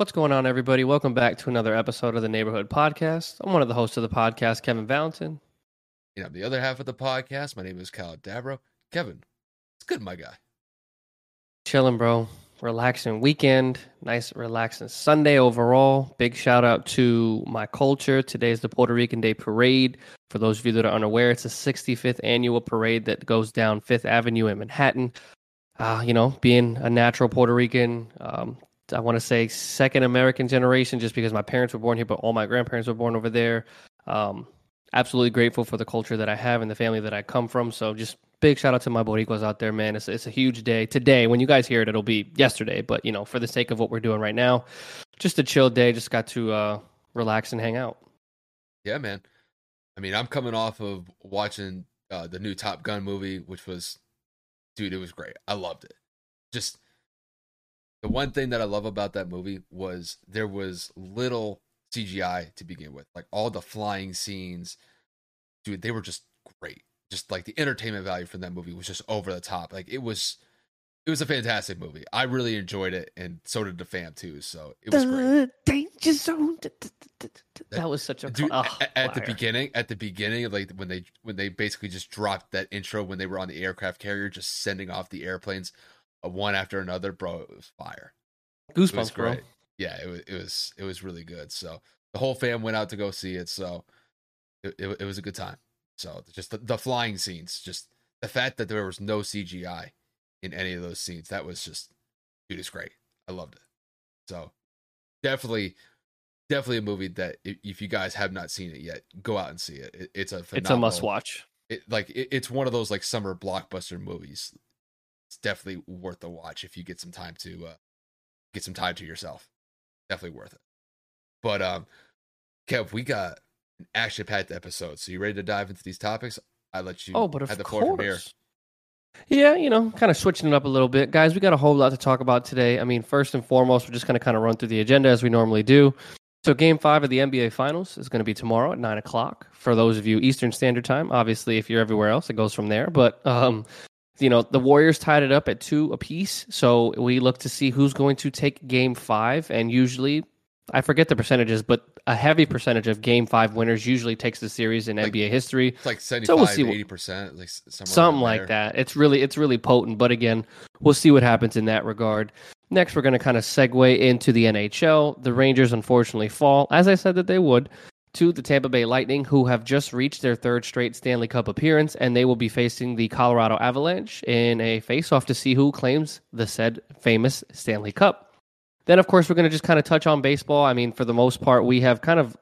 What's going on, everybody? Welcome back to another episode of the Neighborhood Podcast. I'm one of the hosts of the podcast, Kevin Valentin. You know, the other half of the podcast, my name is Kyle Dabro. Kevin, it's good, my guy. Chilling, bro. Relaxing weekend. Nice, relaxing Sunday overall. Big shout out to my culture. Today is the Puerto Rican Day Parade. For those of you that are unaware, it's a 65th annual parade that goes down Fifth Avenue in Manhattan. Uh, you know, being a natural Puerto Rican, um, I want to say second American generation, just because my parents were born here, but all my grandparents were born over there. Um, absolutely grateful for the culture that I have and the family that I come from. So just big shout out to my Boricuas out there, man. It's it's a huge day today. When you guys hear it, it'll be yesterday. But you know, for the sake of what we're doing right now, just a chill day. Just got to uh, relax and hang out. Yeah, man. I mean, I'm coming off of watching uh, the new Top Gun movie, which was, dude, it was great. I loved it. Just the one thing that I love about that movie was there was little CGI to begin with. Like all the flying scenes, dude, they were just great. Just like the entertainment value from that movie was just over the top. Like it was it was a fantastic movie. I really enjoyed it, and so did the fam too. So it was great. Danger zone. That was such a Dude, oh, at, the beginning, at the beginning, like when they when they basically just dropped that intro when they were on the aircraft carrier, just sending off the airplanes one after another, bro, it was fire. It was Goosebumps, bro. Yeah, it was it was it was really good. So the whole fam went out to go see it. So it it, it was a good time. So just the, the flying scenes, just the fact that there was no CGI in any of those scenes, that was just dude, it's great. I loved it. So definitely, definitely a movie that if, you guys have not seen it yet, go out and see it. it it's a It's a must watch. It, like it, it's one of those like summer blockbuster movies. It's definitely worth the watch if you get some time to uh, get some time to yourself. Definitely worth it. But um, Kev, we got an action-packed episode. So you ready to dive into these topics? I let you. Oh, but of have the floor from here. course. Yeah, you know, kind of switching it up a little bit. Guys, we got a whole lot to talk about today. I mean, first and foremost, we're just going to kind of run through the agenda as we normally do. So, game five of the NBA Finals is going to be tomorrow at nine o'clock for those of you Eastern Standard Time. Obviously, if you're everywhere else, it goes from there. But, um, you know, the Warriors tied it up at two apiece. So, we look to see who's going to take game five. And usually, I forget the percentages, but a heavy percentage of game five winners usually takes the series in Like, NBA history It's like 75, so we'll see 80%, like something like that. It's really it's really potent. But again, we'll see what happens in that regard. Next, we're going to kind of segue into the NHL. The Rangers unfortunately fall, as I said that they would, to the Tampa Bay Lightning, who have just reached their third straight Stanley Cup appearance, and they will be facing the Colorado Avalanche in a face-off to see who claims the said famous Stanley Cup. Then, of course, we're going to just kind of touch on baseball. I mean, for the most part, we have kind of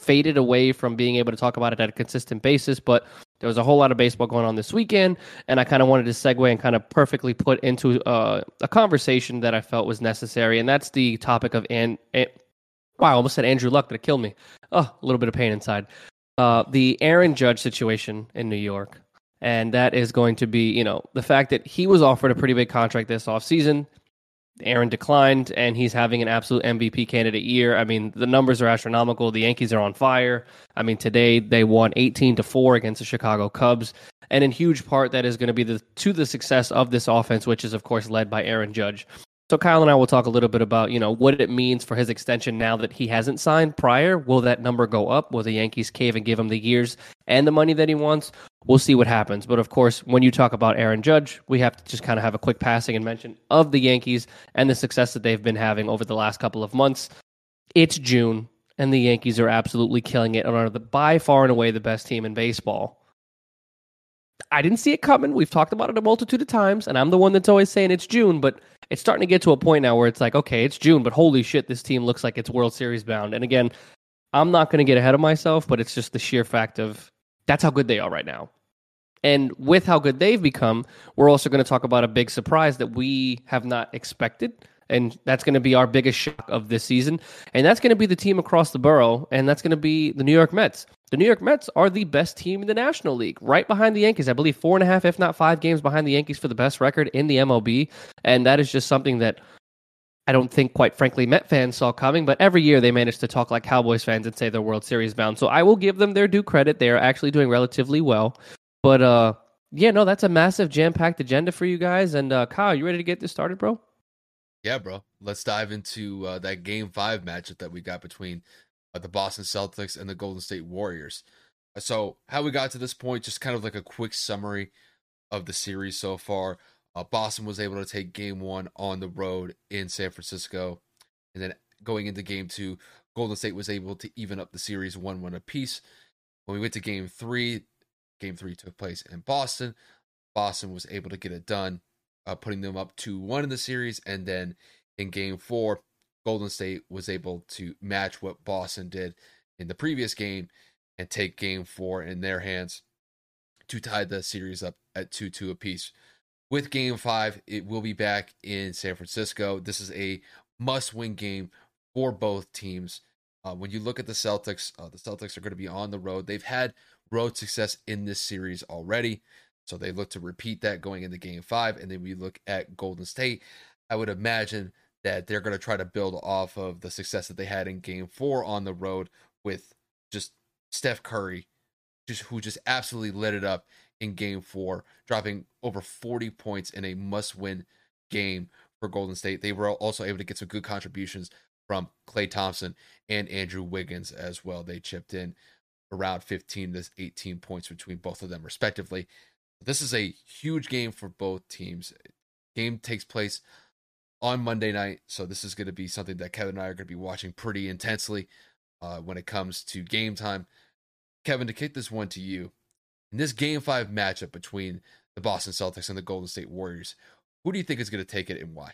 faded away from being able to talk about it at a consistent basis, but there was a whole lot of baseball going on this weekend, and I kind of wanted to segue and kind of perfectly put into uh, a conversation that I felt was necessary, and that's the topic of and wow, I almost said Andrew Luck that killed me. Oh, a little bit of pain inside. Uh, the Aaron Judge situation in New York, and that is going to be, you know, the fact that he was offered a pretty big contract this offseason. Aaron declined, and he's having an absolute MVP candidate year. I mean, the numbers are astronomical. The Yankees are on fire. I mean, today they won 18 to 4 against the Chicago Cubs. And in huge part, that is going to be the to the success of this offense, which is, of course, led by Aaron Judge. So Kyle and I will talk a little bit about, you know, what it means for his extension now that he hasn't signed prior. Will that number go up? Will the Yankees cave and give him the years and the money that he wants? We'll see what happens. But of course, when you talk about Aaron Judge, we have to just kind of have a quick passing and mention of the Yankees and the success that they've been having over the last couple of months. It's June, and the Yankees are absolutely killing it and are the, by far and away the best team in baseball. I didn't see it coming. We've talked about it a multitude of times, and I'm the one that's always saying it's June, but it's starting to get to a point now where it's like, okay, it's June, but holy shit, this team looks like it's World Series bound. And again, I'm not going to get ahead of myself, but it's just the sheer fact of that's how good they are right now. And with how good they've become, we're also going to talk about a big surprise that we have not expected. And that's going to be our biggest shock of this season. And that's going to be the team across the borough. And that's going to be the New York Mets. The New York Mets are the best team in the National League, right behind the Yankees. I believe four and a half, if not five games behind the Yankees for the best record in the MLB. And that is just something that I don't think, quite frankly, Met fans saw coming, but every year they manage to talk like Cowboys fans and say they're World Series bound. So I will give them their due credit. They are actually doing relatively well. But uh, yeah, no, that's a massive jam packed agenda for you guys. And uh, Kyle, you ready to get this started, bro? Yeah, bro. Let's dive into uh, that game five matchup that we got between uh, the Boston Celtics and the Golden State Warriors. Uh, so, how we got to this point, just kind of like a quick summary of the series so far. Uh, Boston was able to take game one on the road in San Francisco. And then going into game two, Golden State was able to even up the series 1 1 apiece. When we went to game three, Game three took place in Boston. Boston was able to get it done, uh, putting them up 2 1 in the series. And then in game four, Golden State was able to match what Boston did in the previous game and take game four in their hands to tie the series up at 2 2 apiece. With game five, it will be back in San Francisco. This is a must win game for both teams. Uh, when you look at the Celtics, uh, the Celtics are going to be on the road. They've had road success in this series already. So they look to repeat that going into game five. And then we look at Golden State. I would imagine that they're going to try to build off of the success that they had in game four on the road with just Steph Curry, just who just absolutely lit it up in game four, dropping over 40 points in a must win game for Golden State. They were also able to get some good contributions from Klay Thompson and Andrew Wiggins as well. They chipped in around 15 to 18 points between both of them, respectively. This is a huge game for both teams. Game takes place on Monday night, so this is going to be something that Kevin and I are going to be watching pretty intensely uh, when it comes to game time. Kevin, to kick this one to you, in this game five matchup between the Boston Celtics and the Golden State Warriors, who do you think is going to take it and why?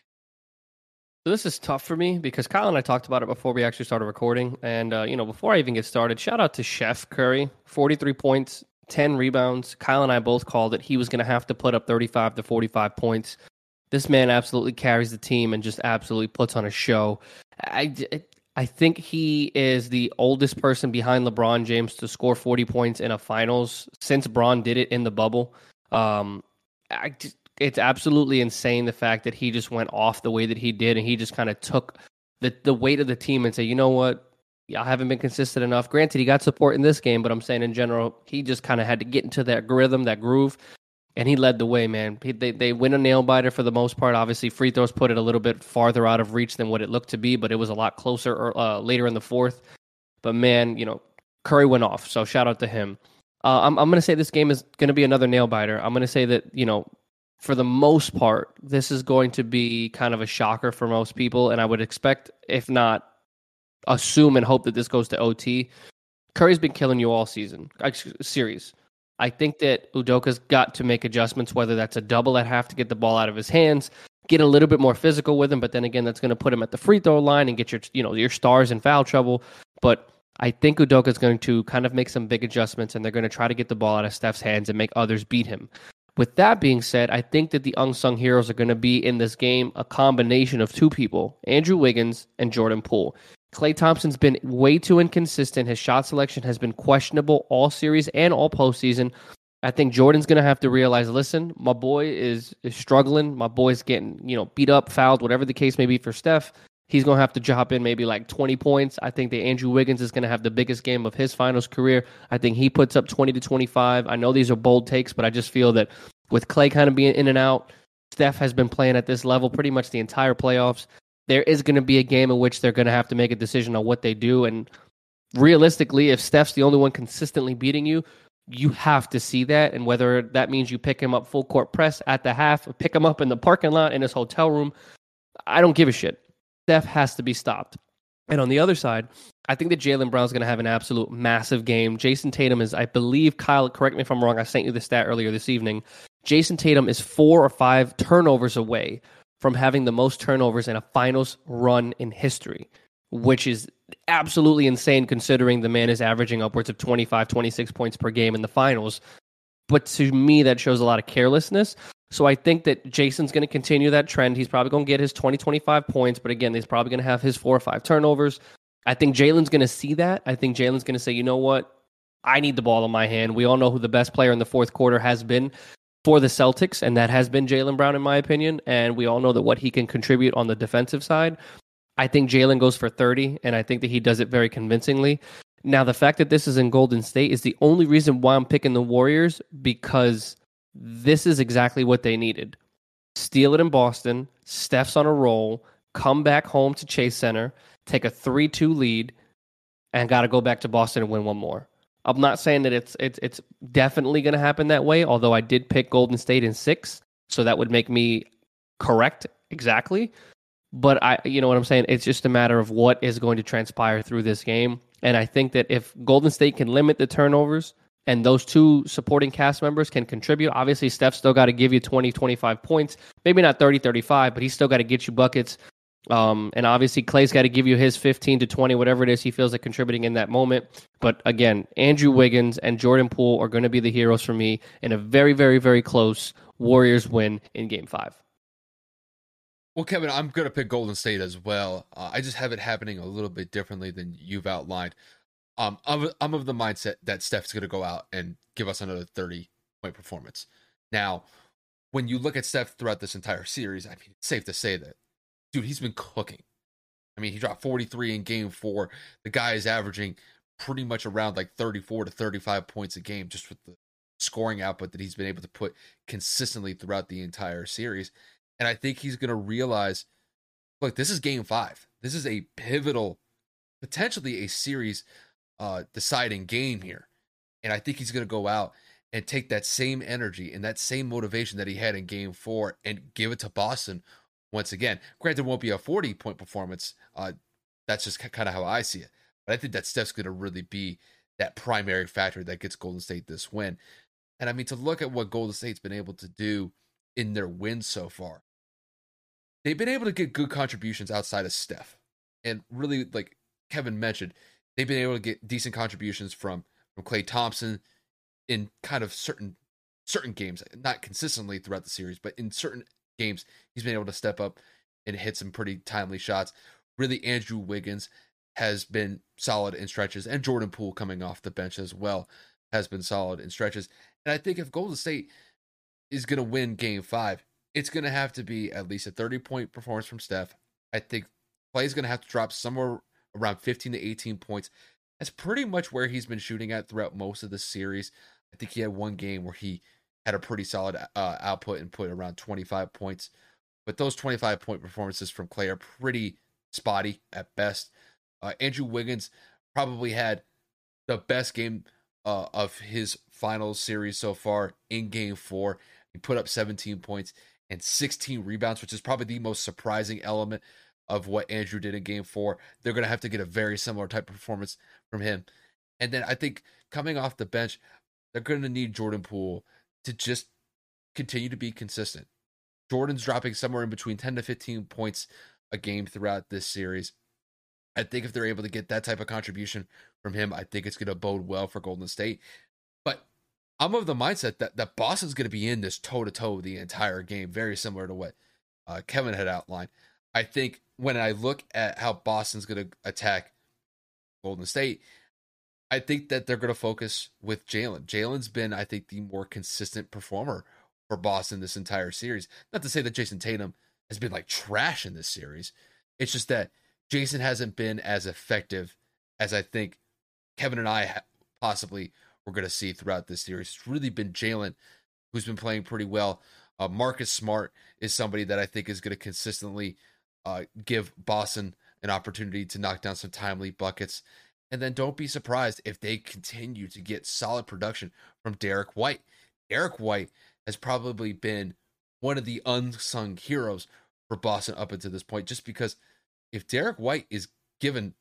So this is tough for me because Kyle and I talked about it before we actually started recording. And, uh, you know, before I even get started, shout out to Chef Curry 43 points, 10 rebounds. Kyle and I both called it. He was going to have to put up 35 to 45 points. This man absolutely carries the team and just absolutely puts on a show. I, I think he is the oldest person behind LeBron James to score 40 points in a finals since Bron did it in the bubble. Um, I just, it's absolutely insane the fact that he just went off the way that he did and he just kind of took the the weight of the team and said, you know what, I haven't been consistent enough. Granted, he got support in this game, but I'm saying in general, he just kind of had to get into that rhythm, that groove, and he led the way, man. He, they they win a nail biter for the most part. Obviously, free throws put it a little bit farther out of reach than what it looked to be, but it was a lot closer uh, later in the fourth. But man, you know, Curry went off, so shout out to him. Uh, I'm I'm gonna say this game is gonna be another nail biter. I'm gonna say that you know for the most part, this is going to be kind of a shocker for most people. And I would expect, if not assume and hope that this goes to OT. Curry's been killing you all season, series. I think that Udoka's got to make adjustments, whether that's a double at half to get the ball out of his hands, get a little bit more physical with him, but then again, that's going to put him at the free throw line and get your, you know, your stars in foul trouble. But I think Udoka's going to kind of make some big adjustments, and they're going to try to get the ball out of Steph's hands and make others beat him. With that being said, I think that the unsung heroes are going to be in this game a combination of two people, Andrew Wiggins and Jordan Poole. Klay Thompson's been way too inconsistent. His shot selection has been questionable all series and all postseason. I think Jordan's going to have to realize, listen, my boy is, is struggling. My boy's getting, you know, beat up, fouled, whatever the case may be for Steph. He's going to have to drop in maybe like 20 points. I think that Andrew Wiggins is going to have the biggest game of his finals career. I think he puts up 20 to 25. I know these are bold takes, but I just feel that with Klay kind of being in and out, Steph has been playing at this level pretty much the entire playoffs. There is going to be a game in which they're going to have to make a decision on what they do. And realistically, if Steph's the only one consistently beating you, you have to see that. And whether that means you pick him up full court press at the half, pick him up in the parking lot in his hotel room, I don't give a shit. Steph has to be stopped. And on the other side, I think that Jaylen Brown's going to have an absolute massive game. Jayson Tatum is, I believe, Kyle, correct me if I'm wrong. I sent you the stat earlier this evening. Jayson Tatum is four or five turnovers away from having the most turnovers in a finals run in history, which is absolutely insane considering the man is averaging upwards of 25, 26 points per game in the finals. but to me, that shows a lot of carelessness. So I think that Jayson's going to continue that trend. He's probably going to get his 20, 25 points, but again, he's probably going to have his four or five turnovers. I think Jaylen's going to see that. I think Jaylen's going to say, you know what? I need the ball in my hand. We all know who the best player in the fourth quarter has been for the Celtics, and that has been Jaylen Brown, in my opinion. And we all know that what he can contribute on the defensive side. I think Jaylen goes for 30, and I think that he does it very convincingly. Now, the fact that this is in Golden State is the only reason why I'm picking the Warriors because this is exactly what they needed. Steal it in Boston, Steph's on a roll, come back home to Chase Center, take a 3 2 lead, and got to go back to Boston and win one more. I'm not saying that it's it's it's definitely going to happen that way. Although I did pick Golden State in six, so that would make me correct exactly. But I, you know what I'm saying. It's just a matter of what is going to transpire through this game. And I think that if Golden State can limit the turnovers and those two supporting cast members can contribute, obviously Steph still got to give you 20, 25 points. Maybe not 30, 35, but he's still got to get you buckets. Um, and obviously, Klay's got to give you his 15 to 20, whatever it is he feels like contributing in that moment. But again, Andrew Wiggins and Jordan Poole are going to be the heroes for me in a very, very, very close Warriors win in game five. Well, Kevin, I'm going to pick Golden State as well. Uh, I just have it happening a little bit differently than you've outlined. Um, I'm, I'm of the mindset that Steph's going to go out and give us another 30 point performance. Now, when you look at Steph throughout this entire series, I mean, it's safe to say that dude, he's been cooking. I mean, he dropped 43 in game four. The guy is averaging pretty much around like 34 to 35 points a game just with the scoring output that he's been able to put consistently throughout the entire series. And I think he's going to realize look, this is game five. This is a pivotal, potentially a series uh, deciding game here. And I think he's going to go out and take that same energy and that same motivation that he had in game four and give it to Boston once again. Granted, it won't be a 40 point performance. Uh, that's just kind of how I see it. But I think that Steph's going to really be that primary factor that gets Golden State this win. And I mean, to look at what Golden State's been able to do in their wins so far, they've been able to get good contributions outside of Steph. And really, like Kevin mentioned, they've been able to get decent contributions from from Klay Thompson in kind of certain certain games, not consistently throughout the series, but in certain games, he's been able to step up and hit some pretty timely shots. Really, Andrew Wiggins has been solid in stretches, and Jordan Poole coming off the bench as well has been solid in stretches. And I think if Golden State is going to win game five, it's going to have to be at least a 30 point performance from Steph. I think Klay's going to have to drop somewhere around 15 to 18 points. That's pretty much where he's been shooting at throughout most of the series. I think he had one game where he had a pretty solid uh, output and put around 25 points. But those 25 point performances from Klay are pretty spotty at best. Uh, Andrew Wiggins probably had the best game uh, of his final series so far in game four. He put up 17 points and 16 rebounds, which is probably the most surprising element of what Andrew did in game four. They're going to have to get a very similar type of performance from him. And then I think coming off the bench, they're going to need Jordan Poole to just continue to be consistent. Jordan's dropping somewhere in between 10 to 15 points a game throughout this series. I think if they're able to get that type of contribution from him, I think it's going to bode well for Golden State. But I'm of the mindset that, that Boston's going to be in this toe to toe the entire game, very similar to what uh, Kevin had outlined. I think when I look at how Boston's going to attack Golden State, I think that they're going to focus with Jaylen. Jaylen's been, I think, the more consistent performer for Boston this entire series. Not to say that Jayson Tatum has been like trash in this series. It's just that Jayson hasn't been as effective as I think Kevin and I possibly were going to see throughout this series. It's really been Jaylen who's been playing pretty well. Uh, Marcus Smart is somebody that I think is going to consistently uh, give Boston an opportunity to knock down some timely buckets. And then don't be surprised if they continue to get solid production from Derrick White. Derrick White has probably been one of the unsung heroes for Boston up until this point, just because if Derrick White is given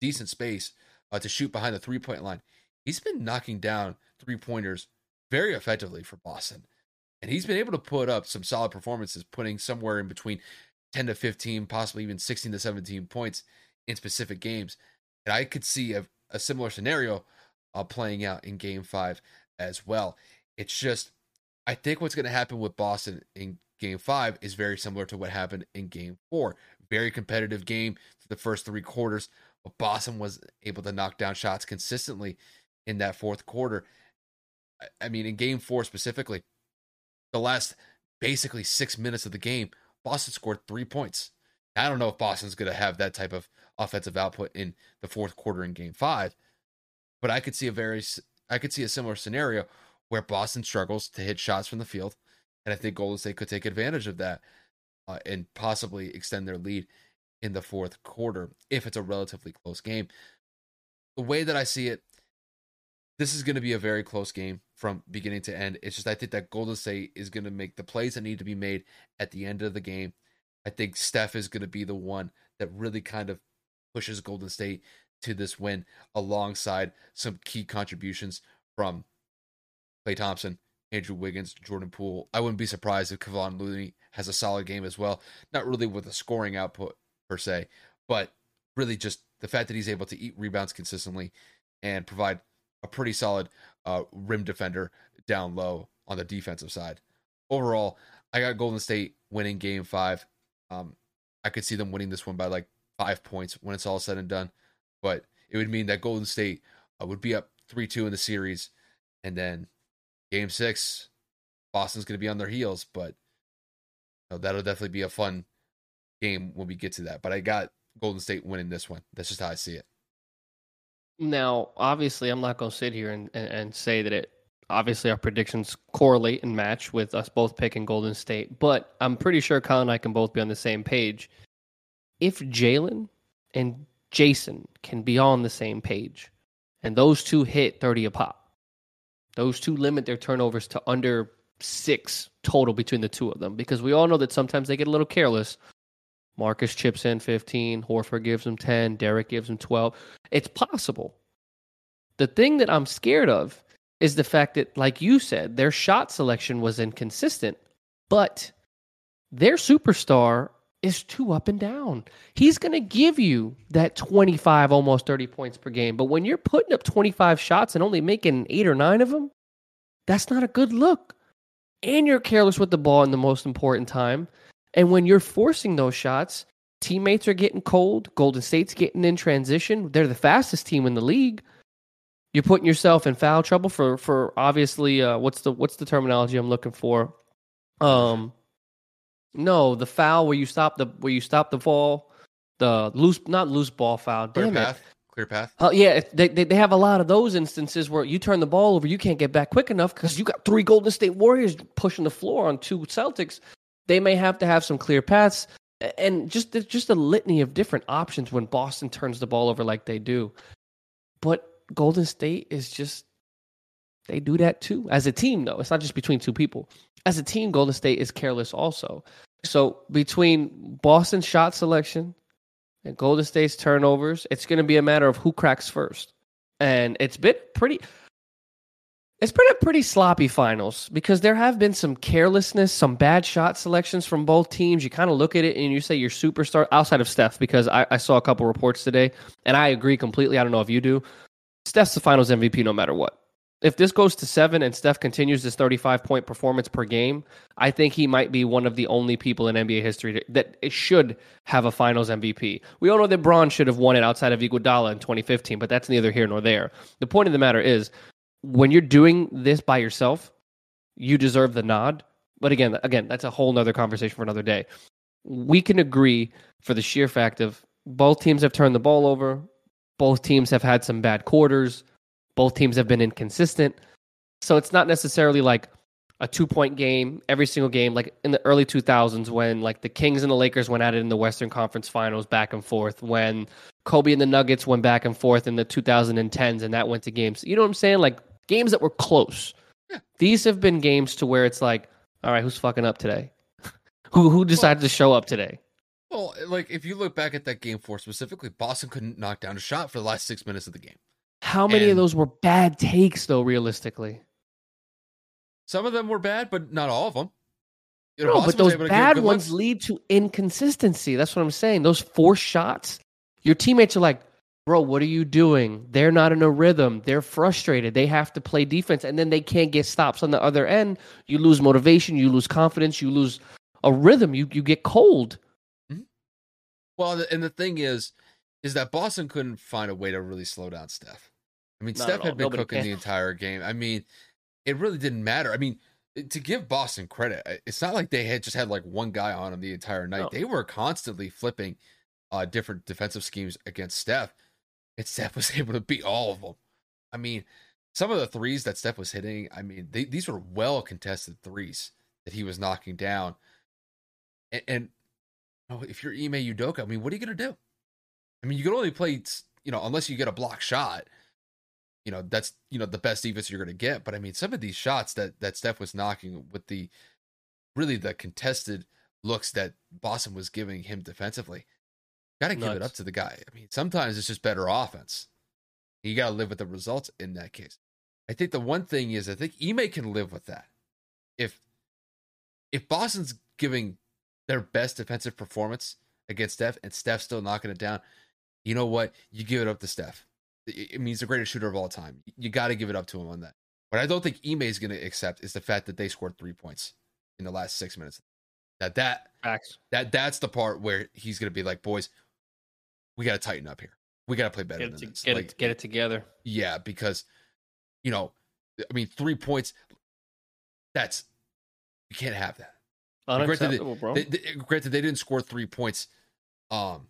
decent space uh, to shoot behind the three point line, he's been knocking down three pointers very effectively for Boston. And he's been able to put up some solid performances, putting somewhere in between 10 to 15, possibly even 16 to 17 points in specific games. And I could see a, a similar scenario uh, playing out in game five as well. It's just, I think what's going to happen with Boston in game five is very similar to what happened in game four. Very competitive game for the first three quarters. But Boston was able to knock down shots consistently in that fourth quarter. I mean, in game four specifically, the last basically six minutes of the game, Boston scored three points. I don't know if Boston's going to have that type of offensive output in the fourth quarter in game five, but I could see a very, I could see a similar scenario where Boston struggles to hit shots from the field. And I think Golden State could take advantage of that uh, and possibly extend their lead in the fourth quarter if it's a relatively close game. The way that I see it, this is going to be a very close game from beginning to end. It's just I think that Golden State is going to make the plays that need to be made at the end of the game. I think Steph is going to be the one that really kind of pushes Golden State to this win alongside some key contributions from Klay Thompson, Andrew Wiggins, Jordan Poole. I wouldn't be surprised if Kevon Looney has a solid game as well. Not really with a scoring output per se, but really just the fact that he's able to eat rebounds consistently and provide a pretty solid uh, rim defender down low on the defensive side. Overall, I got Golden State winning game five. Um, I could see them winning this one by like five points when it's all said and done. But it would mean that Golden State uh, would be up 3 2 in the series. And then game six, Boston's going to be on their heels. But you know, that'll definitely be a fun game when we get to that. But I got Golden State winning this one. That's just how I see it. Now, obviously, I'm not going to sit here and, and, and, say that it. Obviously, our predictions correlate and match with us both picking Golden State, but I'm pretty sure Kyle and I can both be on the same page. If Jaylen and Jayson can be on the same page, and those two hit 30 a pop, those two limit their turnovers to under six total between the two of them, because we all know that sometimes they get a little careless Marcus chips in 15, Horford gives him 10, Derrick gives him 12. It's possible. The thing that I'm scared of is the fact that, like you said, their shot selection was inconsistent, but their superstar is too up and down. He's going to give you that 25, almost 30 points per game. But when you're putting up 25 shots and only making eight or nine of them, that's not a good look. And you're careless with the ball in the most important time. And when you're forcing those shots, teammates are getting cold. Golden State's getting in transition. They're the fastest team in the league. You're putting yourself in foul trouble for for obviously uh, what's the what's the terminology I'm looking for? Um, no, the foul where you stop the where you stop the ball, the loose not loose ball foul. Clear Damn path. it. Clear path. Uh, yeah, they, they they have a lot of those instances where you turn the ball over, you can't get back quick enough because you got three Golden State Warriors pushing the floor on two Celtics they may have to have some clear paths and just just a litany of different options when Boston turns the ball over like they do. But Golden State is just they do that too. As a team though, it's not just between two people. As a team, Golden State is careless also. So between Boston's shot selection and Golden State's turnovers, it's going to be a matter of who cracks first. And it's been pretty it's been a pretty sloppy finals because there have been some carelessness, some bad shot selections from both teams. You kind of look at it and you say your superstar outside of Steph, because I, I, saw a couple reports today and I agree completely. I don't know if you do. Steph's the finals MVP no matter what. If this goes to seven and Steph continues this 35 point performance per game, I think he might be one of the only people in NBA history that should have a finals MVP. We all know that Bron should have won it outside of Iguodala in 2015, but that's neither here nor there. The point of the matter is when you're doing this by yourself, you deserve the nod. But again, again, that's a whole nother conversation for another day. We can agree for the sheer fact of both teams have turned the ball over, both teams have had some bad quarters, both teams have been inconsistent. So it's not necessarily like a two point game every single game, like in the early 2000s when like the Kings and the Lakers went at it in the Western Conference Finals back and forth, when Kobe and the Nuggets went back and forth in the 2010s and that went to games. You know what I'm saying? Like games that were close. Yeah. These have been games to where it's like, all right, who's fucking up today? who who decided well, to show up today? Well, like if you look back at that game four specifically, Boston couldn't knock down a shot for the last six minutes of the game. How many and of those were bad takes, though? Realistically, some of them were bad, but not all of them. You know, no, but those bad ones looks. lead to inconsistency. That's what I'm saying. Those four shots, your teammates are like, bro, what are you doing? They're not in a rhythm. They're frustrated. They have to play defense and then they can't get stops on the other end. You lose motivation, you lose confidence, you lose a rhythm. You you get cold. Mm-hmm. Well, and the thing is, is that Boston couldn't find a way to really slow down Steph. I mean, Not Steph had been Nobody cooking can. the entire game. I mean, it really didn't matter. I mean, to give Boston credit, it's not like they had just had like one guy on him the entire night. No. They were constantly flipping uh, different defensive schemes against Steph, and Steph was able to beat all of them. I mean, some of the threes that Steph was hitting, I mean, they, these were well contested threes that he was knocking down. And, and know, if you're Ime Udoka, I mean, what are you going to do? I mean, you can only play, you know, unless you get a block shot. You know, that's you know the best defense you're going to get. But I mean, some of these shots that that Steph was knocking with the really the contested looks that Boston was giving him defensively, got to give it up to the guy. I mean, sometimes it's just better offense. You got to live with the results in that case. I think the one thing is, I think Ime can live with that. If if Boston's giving their best defensive performance against Steph and Steph's still knocking it down, you know what? You give it up to Steph. I mean, he's the greatest shooter of all time. You got to give it up to him on that. What I don't think Ime is going to accept is the fact that they scored three points in the last six minutes. That that Facts. that that's the part where he's going to be like, boys, we got to tighten up here. We got to play better Get than to, this. get, Like, it, get it together. yeah, because you know, I mean, three points. That's you can't have that. Granted, they- Unacceptable, bro. They, they, granted, they didn't score three points. Um,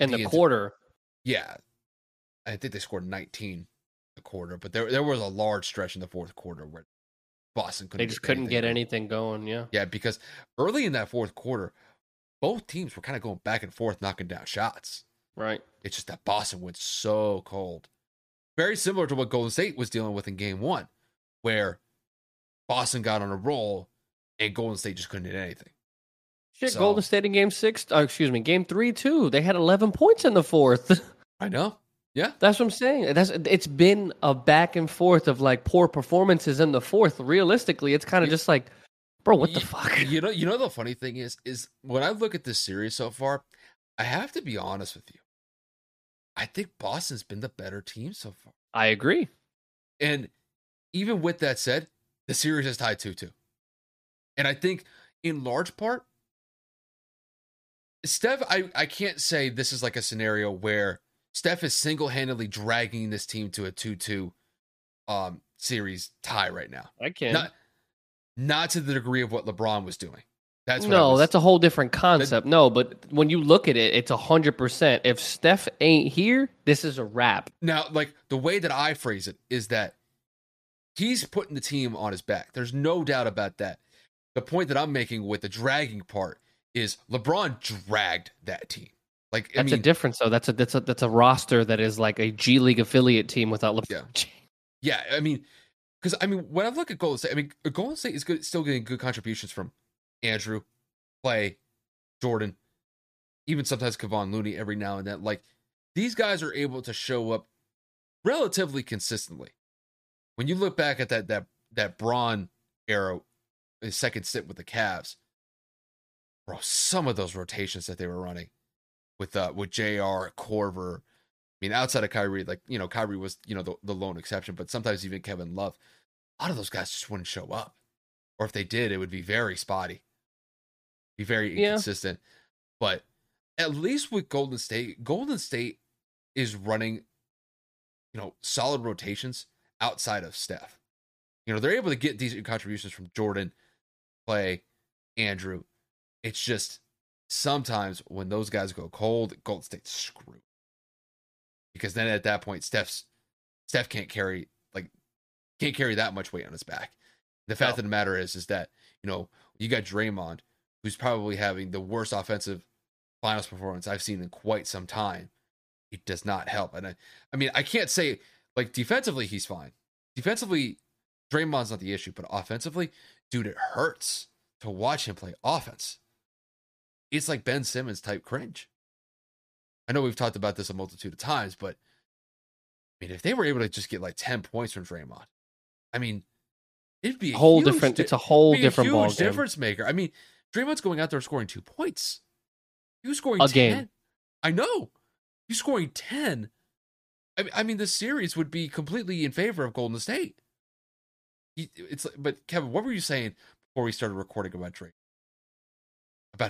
In the the- quarter, yeah, I think they scored 19 a quarter, but there there was a large stretch in the fourth quarter where Boston couldn't. they just couldn't get going. anything going. Yeah. Yeah, because early in that fourth quarter, both teams were kind of going back and forth, knocking down shots. Right. It's just that Boston went so cold. Very similar to what Golden State was dealing with in game one, where Boston got on a roll and Golden State just couldn't hit anything. Shit, So- Golden State in game six, oh, excuse me, game three, too. They had 11 points in the fourth. I know. Yeah. That's what I'm saying. That's It's been a back and forth of like poor performances in the fourth. Realistically, it's kind of just like, bro, what the fuck? You know, you know the funny thing is, is when I look at this series so far, I have to be honest with you. I think Boston's been the better team so far. I agree. And even with that said, the series is tied 2 2. And I think in large part, Steph, I, I can't say this is like a scenario where Steph is single handedly dragging this team to a 2 2 um, series tie right now. I can. Not, not to the degree of what LeBron was doing. That's what no, was- that's a whole different concept. No, but when you look at it, it's a hundred percent. If Steph ain't here, this is a wrap. Now, like the way that I phrase it is that he's putting the team on his back. There's no doubt about that. The point that I'm making with the dragging part is LeBron dragged that team. Like I That's mean, a difference, though. That's a that's a that's a roster that is like a G League affiliate team without LeBron. Yeah. Yeah, I mean, because I mean, when I look at Golden State, I mean, Golden State is good, still getting good contributions from Andrew, Klay, Jordan, even sometimes Kevon Looney every now and then. Like these guys are able to show up relatively consistently. When you look back at that that that Bron era, his second stint with the Cavs, bro, some of those rotations that they were running with uh with Jr. Korver. I mean, outside of Kyrie, like you know, Kyrie was you know the, the lone exception, but sometimes even Kevin Love, a lot of those guys just wouldn't show up, or if they did, it would be very spotty, be very Yeah. inconsistent. But at least with Golden State, Golden State is running, you know, solid rotations outside of Steph. You know, they're able to get decent contributions from Jordan, Klay, Andrew. It's just sometimes when those guys go cold, Golden State's screwed. Because then at that point, Steph's Steph can't carry like can't carry that much weight on his back. The fact No. of the matter is, is that you know you got Draymond, who's probably having the worst offensive finals performance I've seen in quite some time. It does not help, and I, I mean, I can't say like defensively he's fine. Defensively, Draymond's not the issue, but offensively, dude, it hurts to watch him play offense. It's like Ben Simmons type cringe. I know we've talked about this a multitude of times, but I mean, if they were able to just get like 10 points from Draymond, I mean, it'd be a Whole different. di- It's a whole it'd a different huge ball game. difference maker. I mean, Draymond's going out there scoring two points. Was scoring A 10. game. I know. He's scoring 10 I, I mean, the series would be completely in favor of Golden State. It's but Kevin, what were you saying before we started recording about Drake?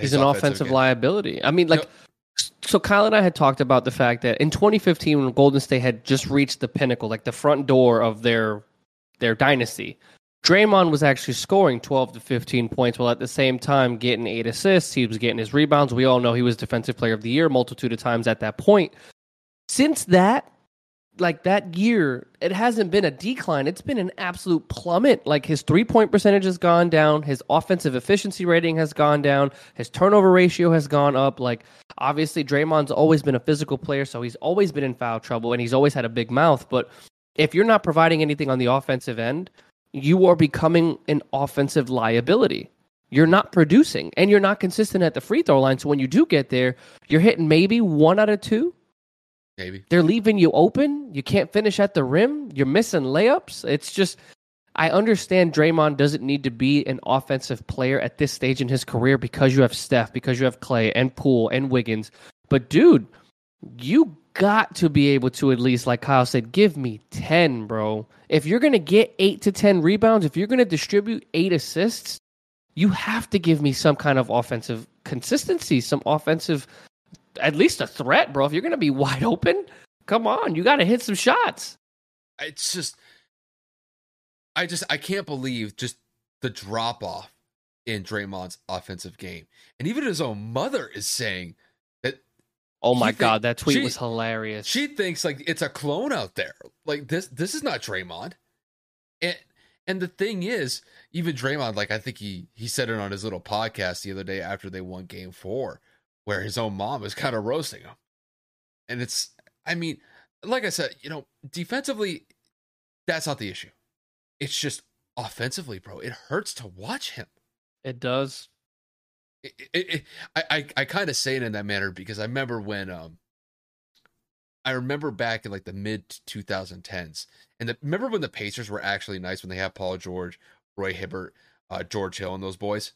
He's an offensive, liability. I mean, like, no. so Kyle and I had talked about the fact that in 2015, when Golden State had just reached the pinnacle, like the front door of their their dynasty, Draymond was actually scoring 12 to 15 points while at the same time getting eight assists. He was getting his rebounds. We all know he was Defensive Player of the Year multitude of times at that point. Since that, like that year, it hasn't been a decline. It's been an absolute plummet. Like his three point percentage has gone down. His offensive efficiency rating has gone down. His turnover ratio has gone up. Like obviously, Draymond's always been a physical player, so he's always been in foul trouble and he's always had a big mouth. But if you're not providing anything on the offensive end, you are becoming an offensive liability. You're not producing and you're not consistent at the free throw line. So when you do get there, you're hitting maybe one out of two. Maybe. They're leaving you open. You can't finish at the rim. You're missing layups. It's just, I understand Draymond doesn't need to be an offensive player at this stage in his career because you have Steph, because you have Klay and Poole and Wiggins. But dude, you got to be able to at least, like Kyle said, give me 10, bro. If you're going to get eight to 10 rebounds, if you're going to distribute eight assists, you have to give me some kind of offensive consistency, some offensive, at least a threat, bro. If you're going to be wide open, come on, you got to hit some shots. It's just, I just, I can't believe just the drop off in Draymond's offensive game. And even his own mother is saying, that. Oh my god, that tweet she, was hilarious. She thinks like it's a clone out there. Like this this is not Draymond. And and the thing is, even Draymond, like I think he he said it on his little podcast the other day after they won game four, where his own mom is kind of roasting him. And it's I mean, like I said, you know, defensively, that's not the issue. It's just offensively, bro. It hurts to watch him. It does it, it, I, I, I kind of say it in that manner because I remember when um I remember back in like the mid 2010s and the, remember when the Pacers were actually nice when they had Paul George, Roy Hibbert, uh, George Hill, and those boys.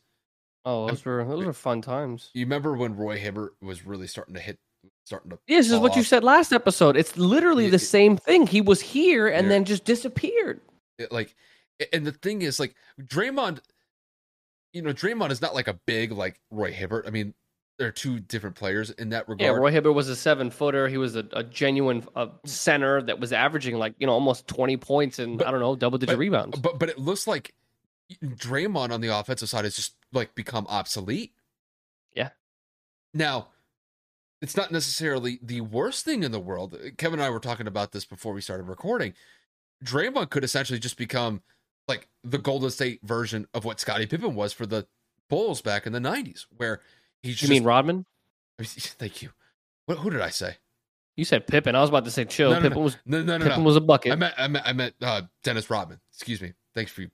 Oh, those were those were fun times. You remember when Roy Hibbert was really starting to hit, starting to. Yeah, this is what off. you said last episode. It's literally the same thing. He was here and then just disappeared. It, like, and the thing is, like Draymond you know, Draymond is not like a big like Roy Hibbert. I mean, they're two different players in that regard. Yeah, Roy Hibbert was a seven footer. He was a, a genuine uh, center that was averaging like you know almost twenty points and but, I don't know double digit rebounds. But but it looks like Draymond on the offensive side has just like become obsolete. Yeah. Now, it's not necessarily the worst thing in the world. Kevin and I were talking about this before we started recording. Draymond could essentially just become like the Golden State version of what Scottie Pippen was for the Bulls back in the '90s, where he. Just You mean Rodman? Thank you. What, who did I say? You said Pippen. I was about to say chill. No, no, Pippen no. was no, no, no, Pippen was a bucket. I meant I meant, I meant uh, Dennis Rodman. Excuse me. Thanks for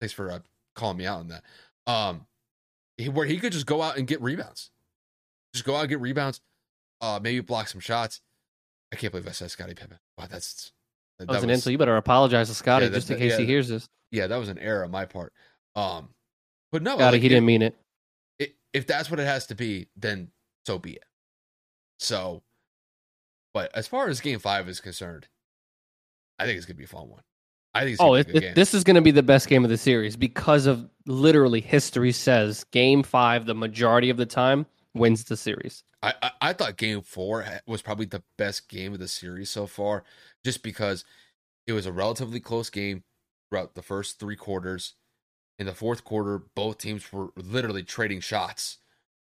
thanks for uh, calling me out on that. Um, he, where he could just go out and get rebounds, just go out and get rebounds. Uh, maybe block some shots. I can't believe I said Scottie Pippen. Wow, that's that, that was an insult. You better apologize to Scottie yeah, just in case yeah, he hears this. Yeah, that was an error on my part. Um, but no, Scottie, like, he didn't mean it. it. If that's what it has to be, then so be it. So, but as far as Game Five is concerned, I think it's gonna be a fun one. I think. oh, it, it, this is gonna be the best game of the series because of literally history says Game Five, the majority of the time, wins the series. I, I, I thought Game Four was probably the best game of the series so far, just because it was a relatively close game throughout the first three quarters. In the fourth quarter, both teams were literally trading shots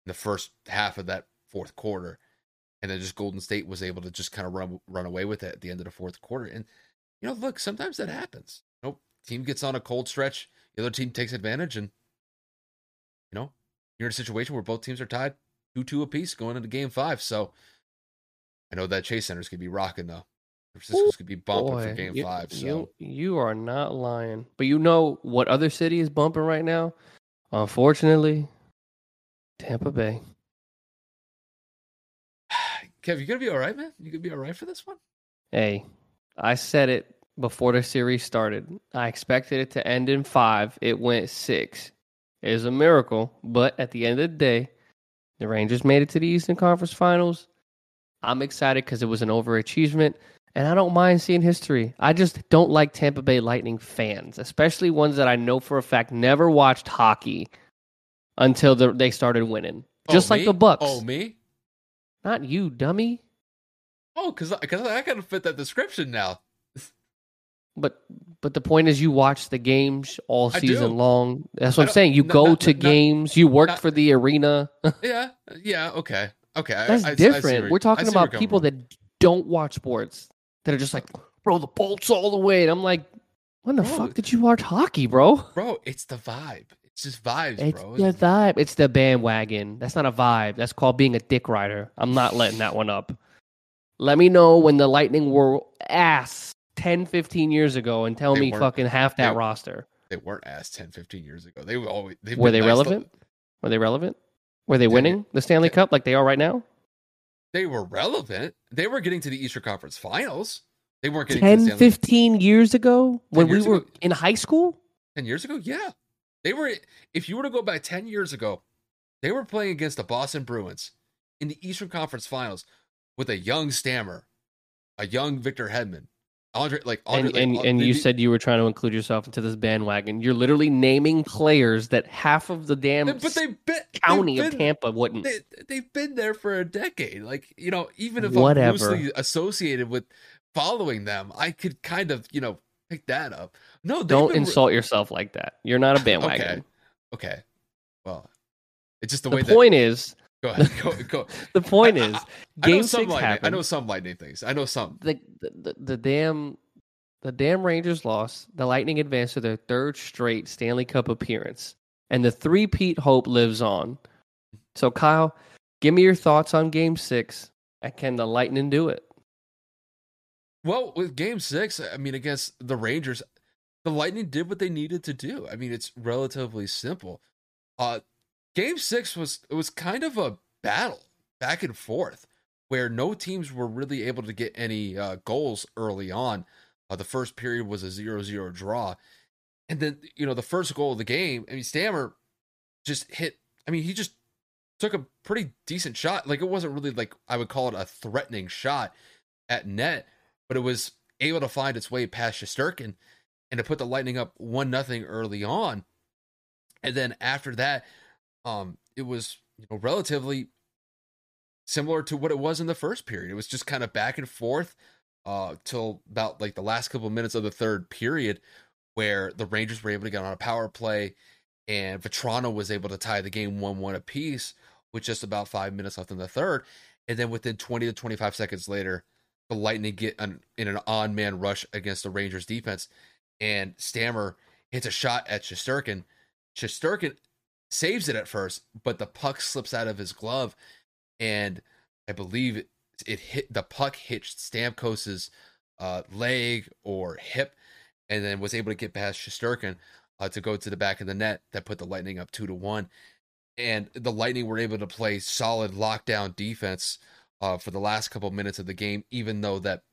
in the first half of that fourth quarter, and then just Golden State was able to just kind of run run away with it at the end of the fourth quarter. And you know, look, sometimes that happens. You know, team gets on a cold stretch, the other team takes advantage, and you know, you're in a situation where both teams are tied two two apiece going into game five. So I know that Chase Center's gonna be rocking though. Francisco's gonna be bumping Boy, for game you, five. So you, you are not lying. But you know what other city is bumping right now? Unfortunately, Tampa Bay. Kev, you gonna be all right, man? You gonna be all right for this one? Hey, I said it before the series started. I expected it to end in five. It went six. It is a miracle, but at the end of the day, the Rangers made it to the Eastern Conference Finals. I'm excited because it was an overachievement. And I don't mind seeing history. I just don't like Tampa Bay Lightning fans, especially ones that I know for a fact never watched hockey until the, they started winning. Oh, just Oh, like the Bucks. Oh, me? Not you, dummy. Oh, because because I gotta fit that description now. But but the point is, you watch the games all season long. That's what I'm saying. You no, go not- to not- games. You worked not- for the arena. Yeah, yeah, okay, okay. That's I- I different. where- We're talking about people coming that don't watch sports that are just like, bro, the bolts all the way. And I'm like, when the Bro. fuck did you watch hockey, bro? bro. It's the vibe. It's just vibes, It's bro. the vibe. It's the bandwagon. That's not a vibe. That's called being a dick rider. I'm not letting that one up. Let me know when the Lightning were ass 10, 15 years ago and tell They me fucking half that They- roster. They weren't asked 10, 15 years ago. They were always. Were they nice to- relevant? Were they relevant? Were they winning the Stanley. Cup like they are right now? They were relevant. They were getting to the Eastern Conference Finals. They weren't getting to 10, the Stanley 15 years ago when we were ago. in high school? 10 years ago? Yeah. They were, if you were to go back 10 years ago, they were playing against the Boston Bruins in the Eastern Conference Finals with a young Stammer, a young Victor Hedman. Andre, like, Andre, and like, and, uh, and you they- said you were trying to include yourself into this bandwagon. You're literally naming players that half of the damn but they've been, county they've of Tampa wouldn't. They, they've been there for a decade. Like, you know, even if Whatever. I'm loosely associated with following them, I could kind of, you know, pick that up. No, Don't been insult yourself like that. You're not a bandwagon. Okay. Okay. Well, it's just the, The, way The point is, that. Go ahead. Go. go. the point I- is, I, I know game some six lightning. happened. I know some lightning things. I know some. the, the the damn the damn Rangers lost. The Lightning advanced to their third straight Stanley Cup appearance, and the three-peat hope lives on. So, Kyle, give me your thoughts on Game Six, and can the Lightning do it? Well, with Game Six, I mean, against the Rangers, the Lightning did what they needed to do. I mean, it's relatively simple. Uh, Game Six was it was kind of a battle back and forth, where no teams were really able to get any uh, goals early on. Uh, the first period was a 0-0 draw, and then you know the first goal of the game. I mean, Stammer just hit. I mean, he just took a pretty decent shot. Like it wasn't really like I would call it a threatening shot at net, but it was able to find its way past Shesterkin and to put the Lightning up one nothing early on. And then after that, um, it was you know relatively similar to what it was in the first period. It was just kind of back and forth uh till about like the last couple of minutes of the third period where the Rangers were able to get on a power play and Vatrano was able to tie the game 1-1 apiece with just about 5 minutes left in the third and then within 20 to 25 seconds later the Lightning get an, in an on man rush against the Rangers defense and Stammer hits a shot at Shesterkin. Shesterkin saves it at first, but the puck slips out of his glove and I believe it, it hit the puck hit Stamkos's uh, leg or hip, and then was able to get past Shesterkin uh, to go to the back of the net. That put the Lightning up two to one, and the Lightning were able to play solid lockdown defense uh, for the last couple minutes of the game, even though that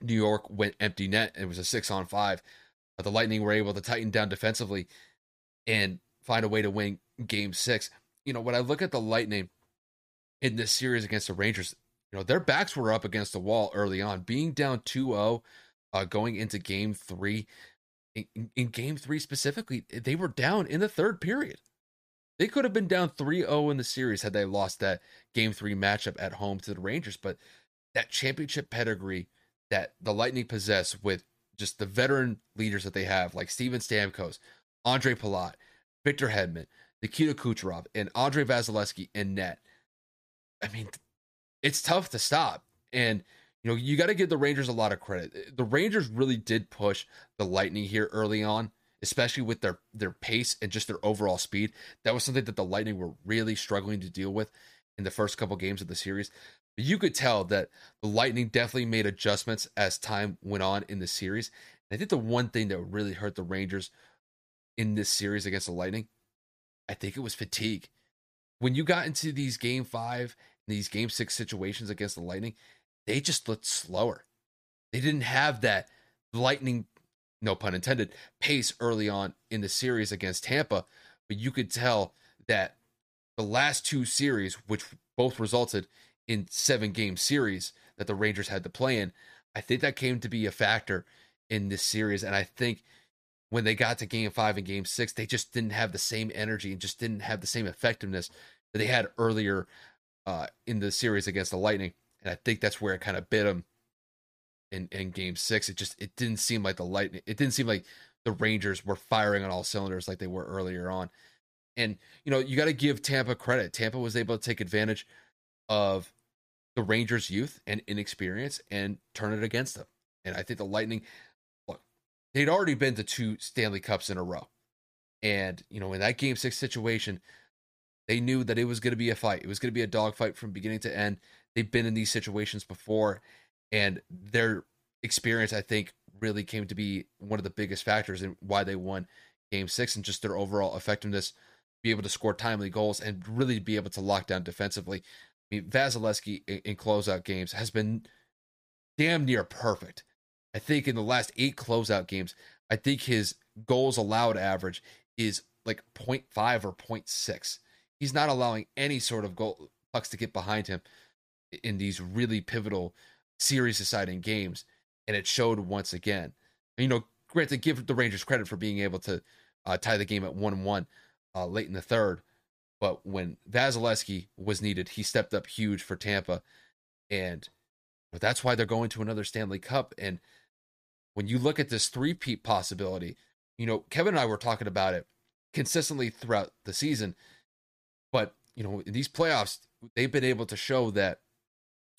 New York went empty net. It was a six on five. But the Lightning were able to tighten down defensively and find a way to win Game Six. You know, when I look at the Lightning in this series against the Rangers, you know, their backs were up against the wall early on. Being down 2-0 uh, going into game 3 in, in game 3 specifically, they were down in the third period. They could have been down 3-0 in the series had they lost that game 3 matchup at home to the Rangers, but that championship pedigree that the Lightning possess with just the veteran leaders that they have, like Steven Stamkos, Andre Palat, Victor Hedman, Nikita Kucherov, and Andrei Vasilevskiy in net. I mean, it's tough to stop. And, you know, you got to give the Rangers a lot of credit. Eh, the Rangers really did push the Lightning here early on, especially with their, their pace and just their overall speed. That was something that the Lightning were really struggling to deal with in the first couple games of the series. But you could tell that the Lightning definitely made adjustments as time went on in the series. And I think the one thing that really hurt the Rangers in this series against the Lightning, I think it was fatigue. When you got into these game five, these game six situations against the Lightning, they just looked slower. They didn't have that lightning, no pun intended, pace early on in the series against Tampa. But you could tell that the last two series, which both resulted in seven game series that the Rangers had to play in, I think that came to be a factor in this series. And I think when they got to game five and game six, they just didn't have the same energy and just didn't have the same effectiveness that they had earlier uh, in the series against the Lightning. And I think that's where it kind of bit them in, in game six. It just it didn't seem like the Lightning, it didn't seem like the Rangers were firing on all cylinders like they were earlier on. And, you know, you got to give Tampa credit. Tampa was able to take advantage of the Rangers' youth and inexperience and turn it against them. And I think the Lightning, they'd already been to two Stanley Cups in a row. And, you know, in that game six situation, they knew that it was going to be a fight. It was going to be a dogfight from beginning to end. They've been in these situations before, and their experience, I think, really came to be one of the biggest factors in why they won game six and just their overall effectiveness, be able to score timely goals and really be able to lock down defensively. I mean, Vasilevskiy in, in closeout games has been damn near perfect. I think in the last eight closeout games, I think his goals allowed average is like 0.5 or 0.6. He's not allowing any sort of goal pucks to get behind him in these really pivotal series deciding games. And it showed once again. You know, granted, give the Rangers credit for being able to uh, tie the game at 1 1 uh, late in the third. But when Vasilevskiy was needed, he stepped up huge for Tampa. And that's why they're going to another Stanley Cup. And when you look at this three-peat possibility, you know, Kevin and I were talking about it consistently throughout the season. But, you know, in these playoffs, they've been able to show that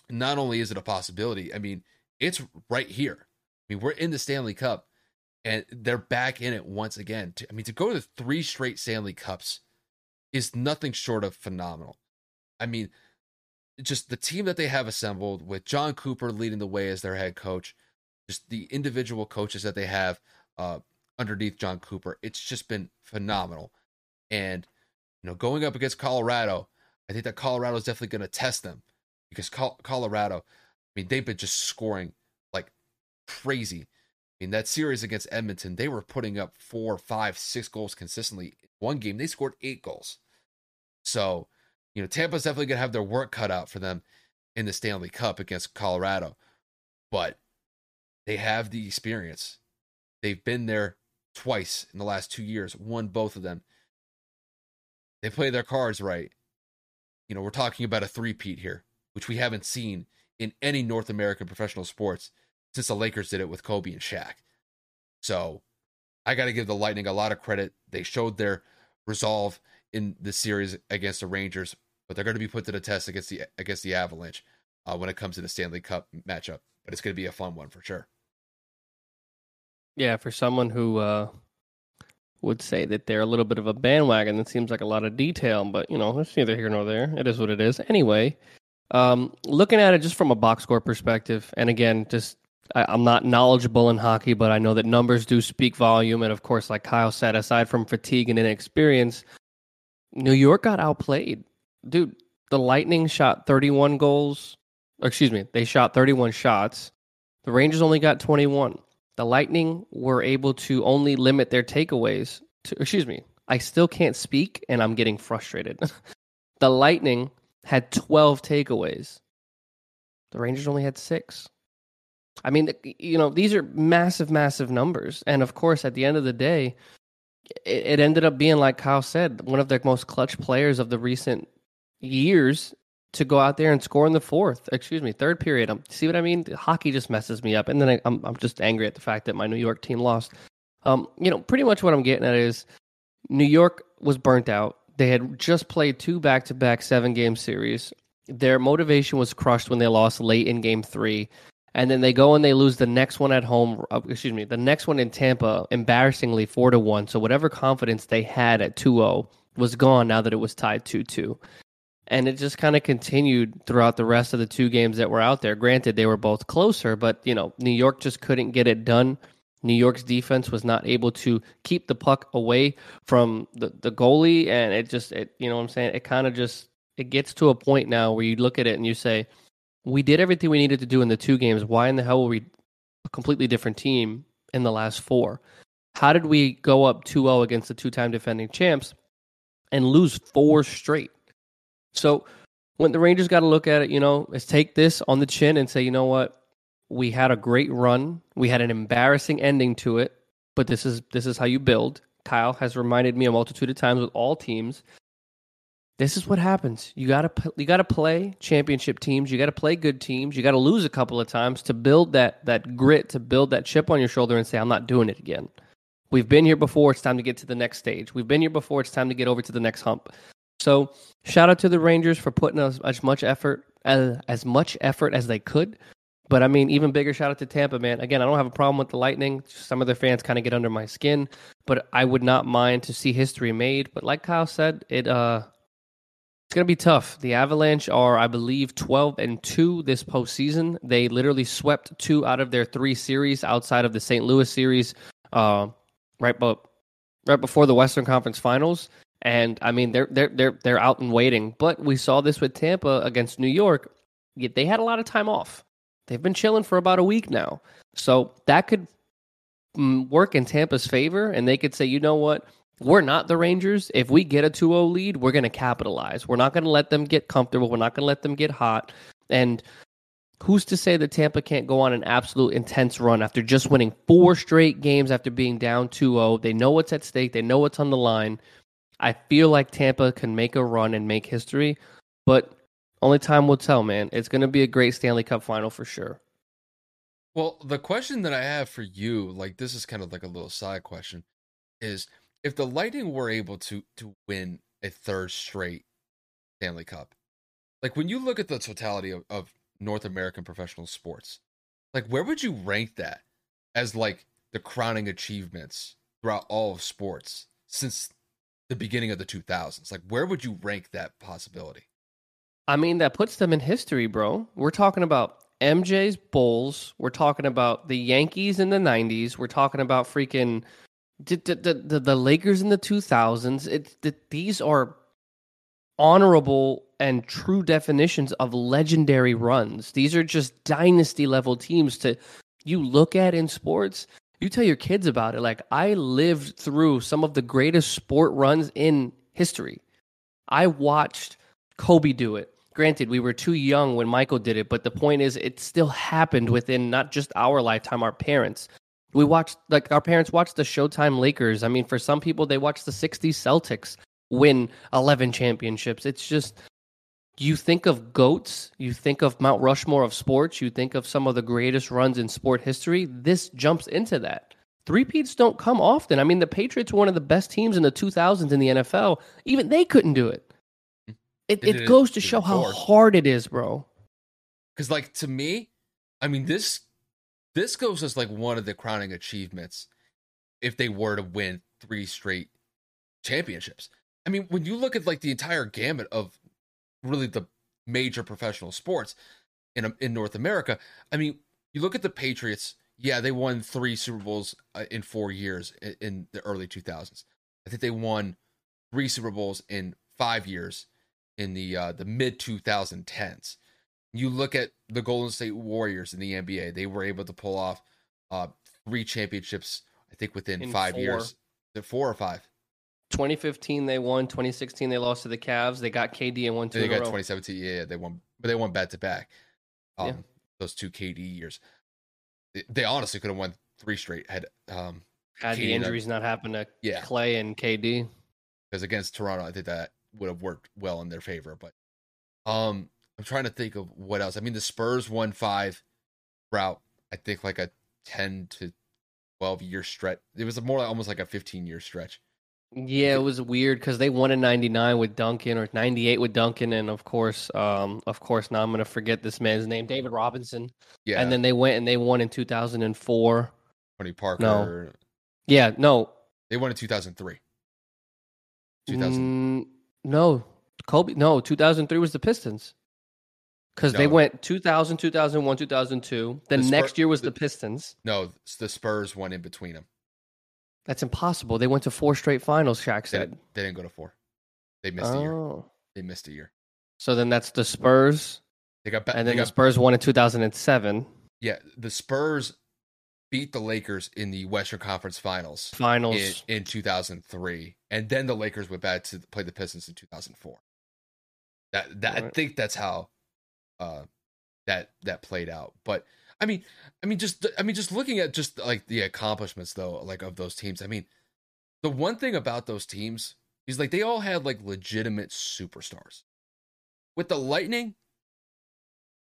not only is it a possibility, I mean, it's right here. I mean, we're in the Stanley Cup and they're back in it once again. I mean, to go to three straight Stanley Cups is nothing short of phenomenal. I mean, just the team that they have assembled with Jon Cooper leading the way as their head coach, just the individual coaches that they have uh, underneath Jon Cooper, it's just been phenomenal. And you know, going up against Colorado, I think that Colorado is definitely going to test them because Col- Colorado, I mean, they've been just scoring like crazy. I mean, that series against Edmonton, they were putting up four, five, six goals consistently. One game, they scored eight goals. So, you know, Tampa's definitely going to have their work cut out for them in the Stanley Cup against Colorado. But they have the experience. They've been there twice in the last two years, won both of them. They play their cards right. You know, we're talking about a three-peat here, which we haven't seen in any North American professional sports since the Lakers did it with Kobe and Shaq. So I got to give the Lightning a lot of credit. They showed their resolve in the series against the Rangers, but they're going to be put to the test against the against the Avalanche uh, when it comes to the Stanley Cup matchup. But it's going to be a fun one for sure. Yeah, for someone who uh, would say that they're a little bit of a bandwagon, that seems like a lot of detail. But you know, it's neither here nor there. It is what it is. Anyway, um, looking at it just from a box score perspective, and again, just I, am not knowledgeable in hockey, but I know that numbers do speak volume. And of course, like Kyle said, aside from fatigue and inexperience, New York got outplayed. Dude, the Lightning shot 31 goals. excuse me, they shot 31 shots. The Rangers only got 21. The Lightning were able to only limit their takeaways to, excuse me, I still can't speak and I'm getting frustrated. the Lightning had 12 takeaways. The Rangers only had six. I mean, you know, these are massive, massive numbers. And of course, at the end of the day, it, ended up being, like Kyle said, one of the most clutch players of the recent years to go out there and score in the fourth, excuse me, third period. Um, see what I mean? Hockey just messes me up. And then I, am I'm, I'm just angry at the fact that my New York team lost. Um, you know, pretty much what I'm getting at is New York was burnt out. They had just played two back to back seven game series. Their motivation was crushed when they lost late in game three and then they go and they lose the next one at home. Uh, excuse me, the next one in Tampa, embarrassingly four to one. So whatever confidence they had at 2-0 was gone now that it was tied two two, and it just kind of continued throughout the rest of the two games that were out there. Granted, they were both closer, but you know New York just couldn't get it done. New York's defense was not able to keep the puck away from the, the goalie, and it just it you know what I'm saying it kind of just it gets to a point now where you look at it and you say we did everything we needed to do in the two games. Why in the hell were we a completely different team in the last four? How did we go up 2 0 against the two time defending champs and lose four straight? So when the Rangers got to look at it, you know, let's take this on the chin and say, you know what? we had a great run. We had an embarrassing ending to it, but this is this is how you build. Kyle has reminded me a multitude of times with all teams. This is what happens. You gotta you gotta play championship teams. You gotta play good teams. You gotta lose a couple of times to build that that grit, to build that chip on your shoulder, and say, "I'm not doing it again." We've been here before. It's time to get to the next stage. We've been here before. It's time to get over to the next hump. So, shout out to the Rangers for putting as, as much effort as, as much effort as they could. But I mean, even bigger shout out to Tampa, man. Again, I don't have a problem with the Lightning. Some of their fans kind of get under my skin, but I would not mind to see history made. But like Kyle said, it uh, it's gonna be tough. The Avalanche are, I believe, twelve and two this postseason. They literally swept two out of their three series outside of the St. Louis series, uh, right, but right before the Western Conference Finals. And I mean, they're they're they're they're out and waiting. But we saw this with Tampa against New York. They had a lot of time off. They've been chilling for about a week now, so that could mm, work in Tampa's favor, and they could say, you know what, we're not the Rangers. If we get a 2-0 lead, we're going to capitalize. We're not going to let them get comfortable. We're not going to let them get hot. And who's to say that Tampa can't go on an absolute intense run after just winning four straight games after being down 2-0? They know what's at stake. They know what's on the line. I feel like Tampa can make a run and make history, but only time will tell, man. It's going to be a great Stanley Cup final for sure. Well, the question that I have for you, like this is kind of like a little side question, is if the Lightning were able to to win a third straight Stanley Cup, like when you look at the totality of, of North American professional sports, like where would you rank that as like the crowning achievements throughout all of sports since the beginning of the 2000s? Like, where would you rank that possibility? I mean, that puts them in history, bro. We're talking about MJ's Bulls. We're talking about the Yankees in the 90s. We're talking about freaking the, the, the, the Lakers in the 2000s. It, the, these are honorable and true definitions of legendary runs. These are just dynasty level teams to you look at in sports you tell your kids about it. Like I lived through some of the greatest sport runs in history. I watched Kobe do it. Granted, we were too young when Michael did it, but the point is, it still happened within not just our lifetime, our parents. We watched, like, our parents watched the Showtime Lakers. I mean, for some people, they watched the 60s Celtics win 11 championships. It's just, you think of goats, you think of Mount Rushmore of sports, you think of some of the greatest runs in sport history. This jumps into that. Three-peats don't come often. I mean, the Patriots were one of the best teams in the 2000s in the NFL. Even they couldn't do it. Hmm. It, it, it goes to show how hard it is, bro. Because, like, to me, I mean, this this goes as like one of the crowning achievements if they were to win three straight championships. I mean, when you look at like the entire gamut of really the major professional sports in in North America. I mean, you look at the Patriots. Yeah, they won three Super Bowls uh, in four years in, in the early 2000s. I think they won three Super Bowls in five years in the uh, the mid 2010s. You look at the Golden State Warriors in the NBA; they were able to pull off uh, three championships. I think within in five four. years, four or five. 2015 they won. 2016 they lost to the Cavs. They got KD and won two. They got 2017. Yeah, they won, but they won back to back. Um, yeah. those two KD years. They, they honestly could have won three straight. Had um had KD the injuries not, not happened to yeah. Klay and KD. Because against Toronto, I think that would have worked well in their favor. But um, I'm trying to think of what else. I mean, the Spurs won five route. I think like a 10 to 12 year stretch. It was more like almost like a 15 year stretch. Yeah, it was weird because they won in '99 with Duncan or '98 with Duncan, and of course, um, of course, now I'm gonna forget this man's name, David Robinson. Yeah, and then they went and they won in 2004. Tony Parker. No. Yeah, no. They won in 2003. 2000. Mm, no, Kobe. No, 2003 was the Pistons. Because no. they went 2000, 2001, 2002. Then the next year was the, the Pistons. No, the Spurs won in between them. That's impossible. They went to four straight finals. Shaq said they, they didn't go to four. They missed oh. a year. Oh. They missed a year. So then that's the Spurs. They got and then got, the Spurs won in 2007. Yeah, the Spurs beat the Lakers in the Western Conference Finals. Finals in, in 2003, and then the Lakers went back to play the Pistons in 2004. That that right. I think that's how uh that that played out. But I mean, I mean, just I mean, just looking at just like the accomplishments though, like of those teams. I mean, the one thing about those teams is like they all had like legitimate superstars. With the Lightning,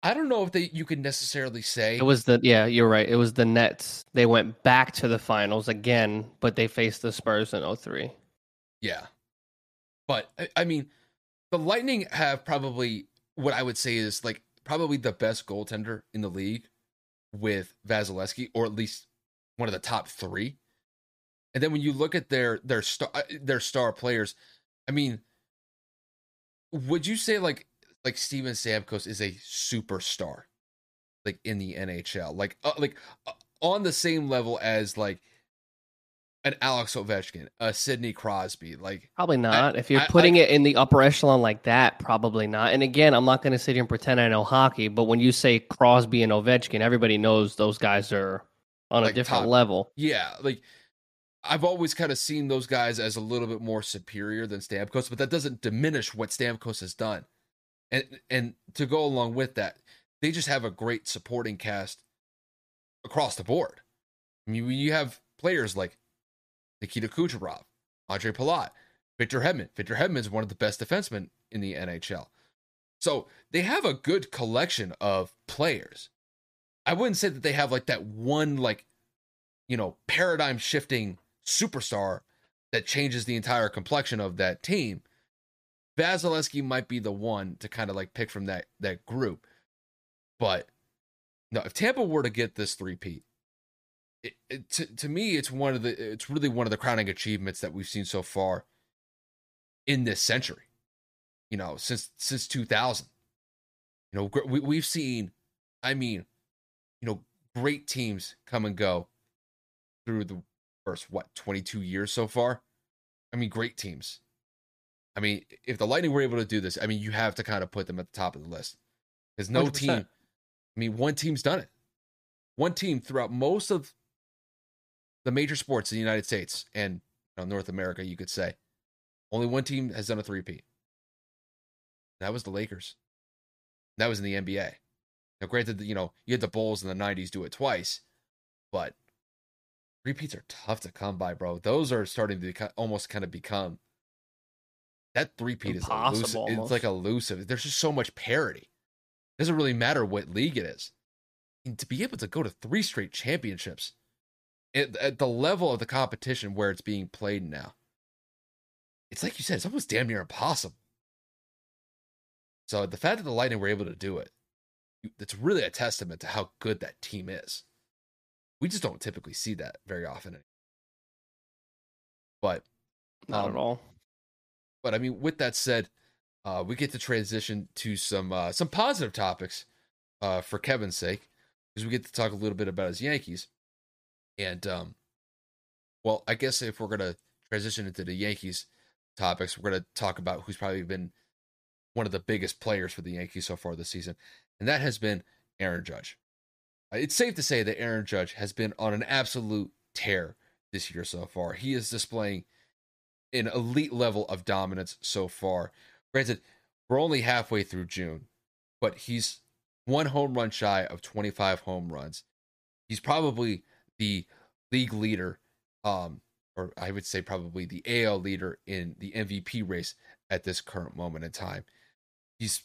I don't know if they you could necessarily say It was the yeah, you're right. It was the Nets. They went back to the finals again, but they faced the Spurs in 03. Yeah. But I, I mean, the Lightning have probably what I would say is like probably the best goaltender in the league with Vasilevskiy, or at least one of the top three. And then when you look at their their star uh, their star players, I mean, would you say like like Steven Stamkos is a superstar, like in the NHL, like uh, like uh, on the same level as like an Alex Ovechkin, a Sidney Crosby, like Probably not. if you're I- putting it in the upper echelon like that, probably not. And again, I'm not going to sit here and pretend I know hockey, but when you say Crosby and Ovechkin, everybody knows those guys are on Like a different top- level. yeah, like I've always kind of seen those guys as a little bit more superior than Stamkos, but that doesn't diminish what Stamkos has done. And and to go along with that, they just have a great supporting cast across the board. I mean, you have players like Nikita Kucherov, Andre Palat, Victor Hedman. Victor Hedman is one of the best defensemen in the NHL. So they have a good collection of players. I wouldn't say that they have like that one like you know paradigm shifting superstar that changes the entire complexion of that team. Vasilevskiy might be the one to kind of like pick from that that group. But no, if Tampa were to get this three-peat, it, it, to, to me, it's one of the it's really one of the crowning achievements that we've seen so far in this century. You know, since since 2000. You know, we we've seen, I mean, you know, great teams come and go through the first what 22 years so far. I mean, great teams. I mean, if the Lightning were able to do this, I mean, you have to kind of put them at the top of the list because no 100%. team. I mean, one team's done it. One team throughout most of the major sports in the United States and you know, North America, you could say, only one team has done a three-peat. That was the Lakers. That was in the NBA. Now, granted, you know, you had the Bulls in the '90s do it twice, but repeats are tough to come by, bro. Those are starting to beco- almost kind of become that three-peat is elusive. Impossible, It's like elusive. There's just so much parity. It doesn't really matter what league it is. And to be able to go to three straight championships at, at the level of the competition where it's being played now, it's like you said, it's almost damn near impossible. So the fact that the Lightning were able to do it, it's really a testament to how good that team is. We just don't typically see that very often. But Not Um, at all. but I mean, with that said, uh, we get to transition to some uh, some positive topics uh, for Kevin's sake, because we get to talk a little bit about his Yankees. And um, well, I guess if we're gonna transition into the Yankees topics, we're gonna talk about who's probably been one of the biggest players for the Yankees so far this season, and that has been Aaron Judge. Uh, It's safe to say that Aaron Judge has been on an absolute tear this year so far. He is displaying an elite level of dominance so far. Granted, we're only halfway through June, but he's one home run shy of 25 home runs. He's probably the league leader, um, or I would say probably the AL leader in the MVP race at this current moment in time. He's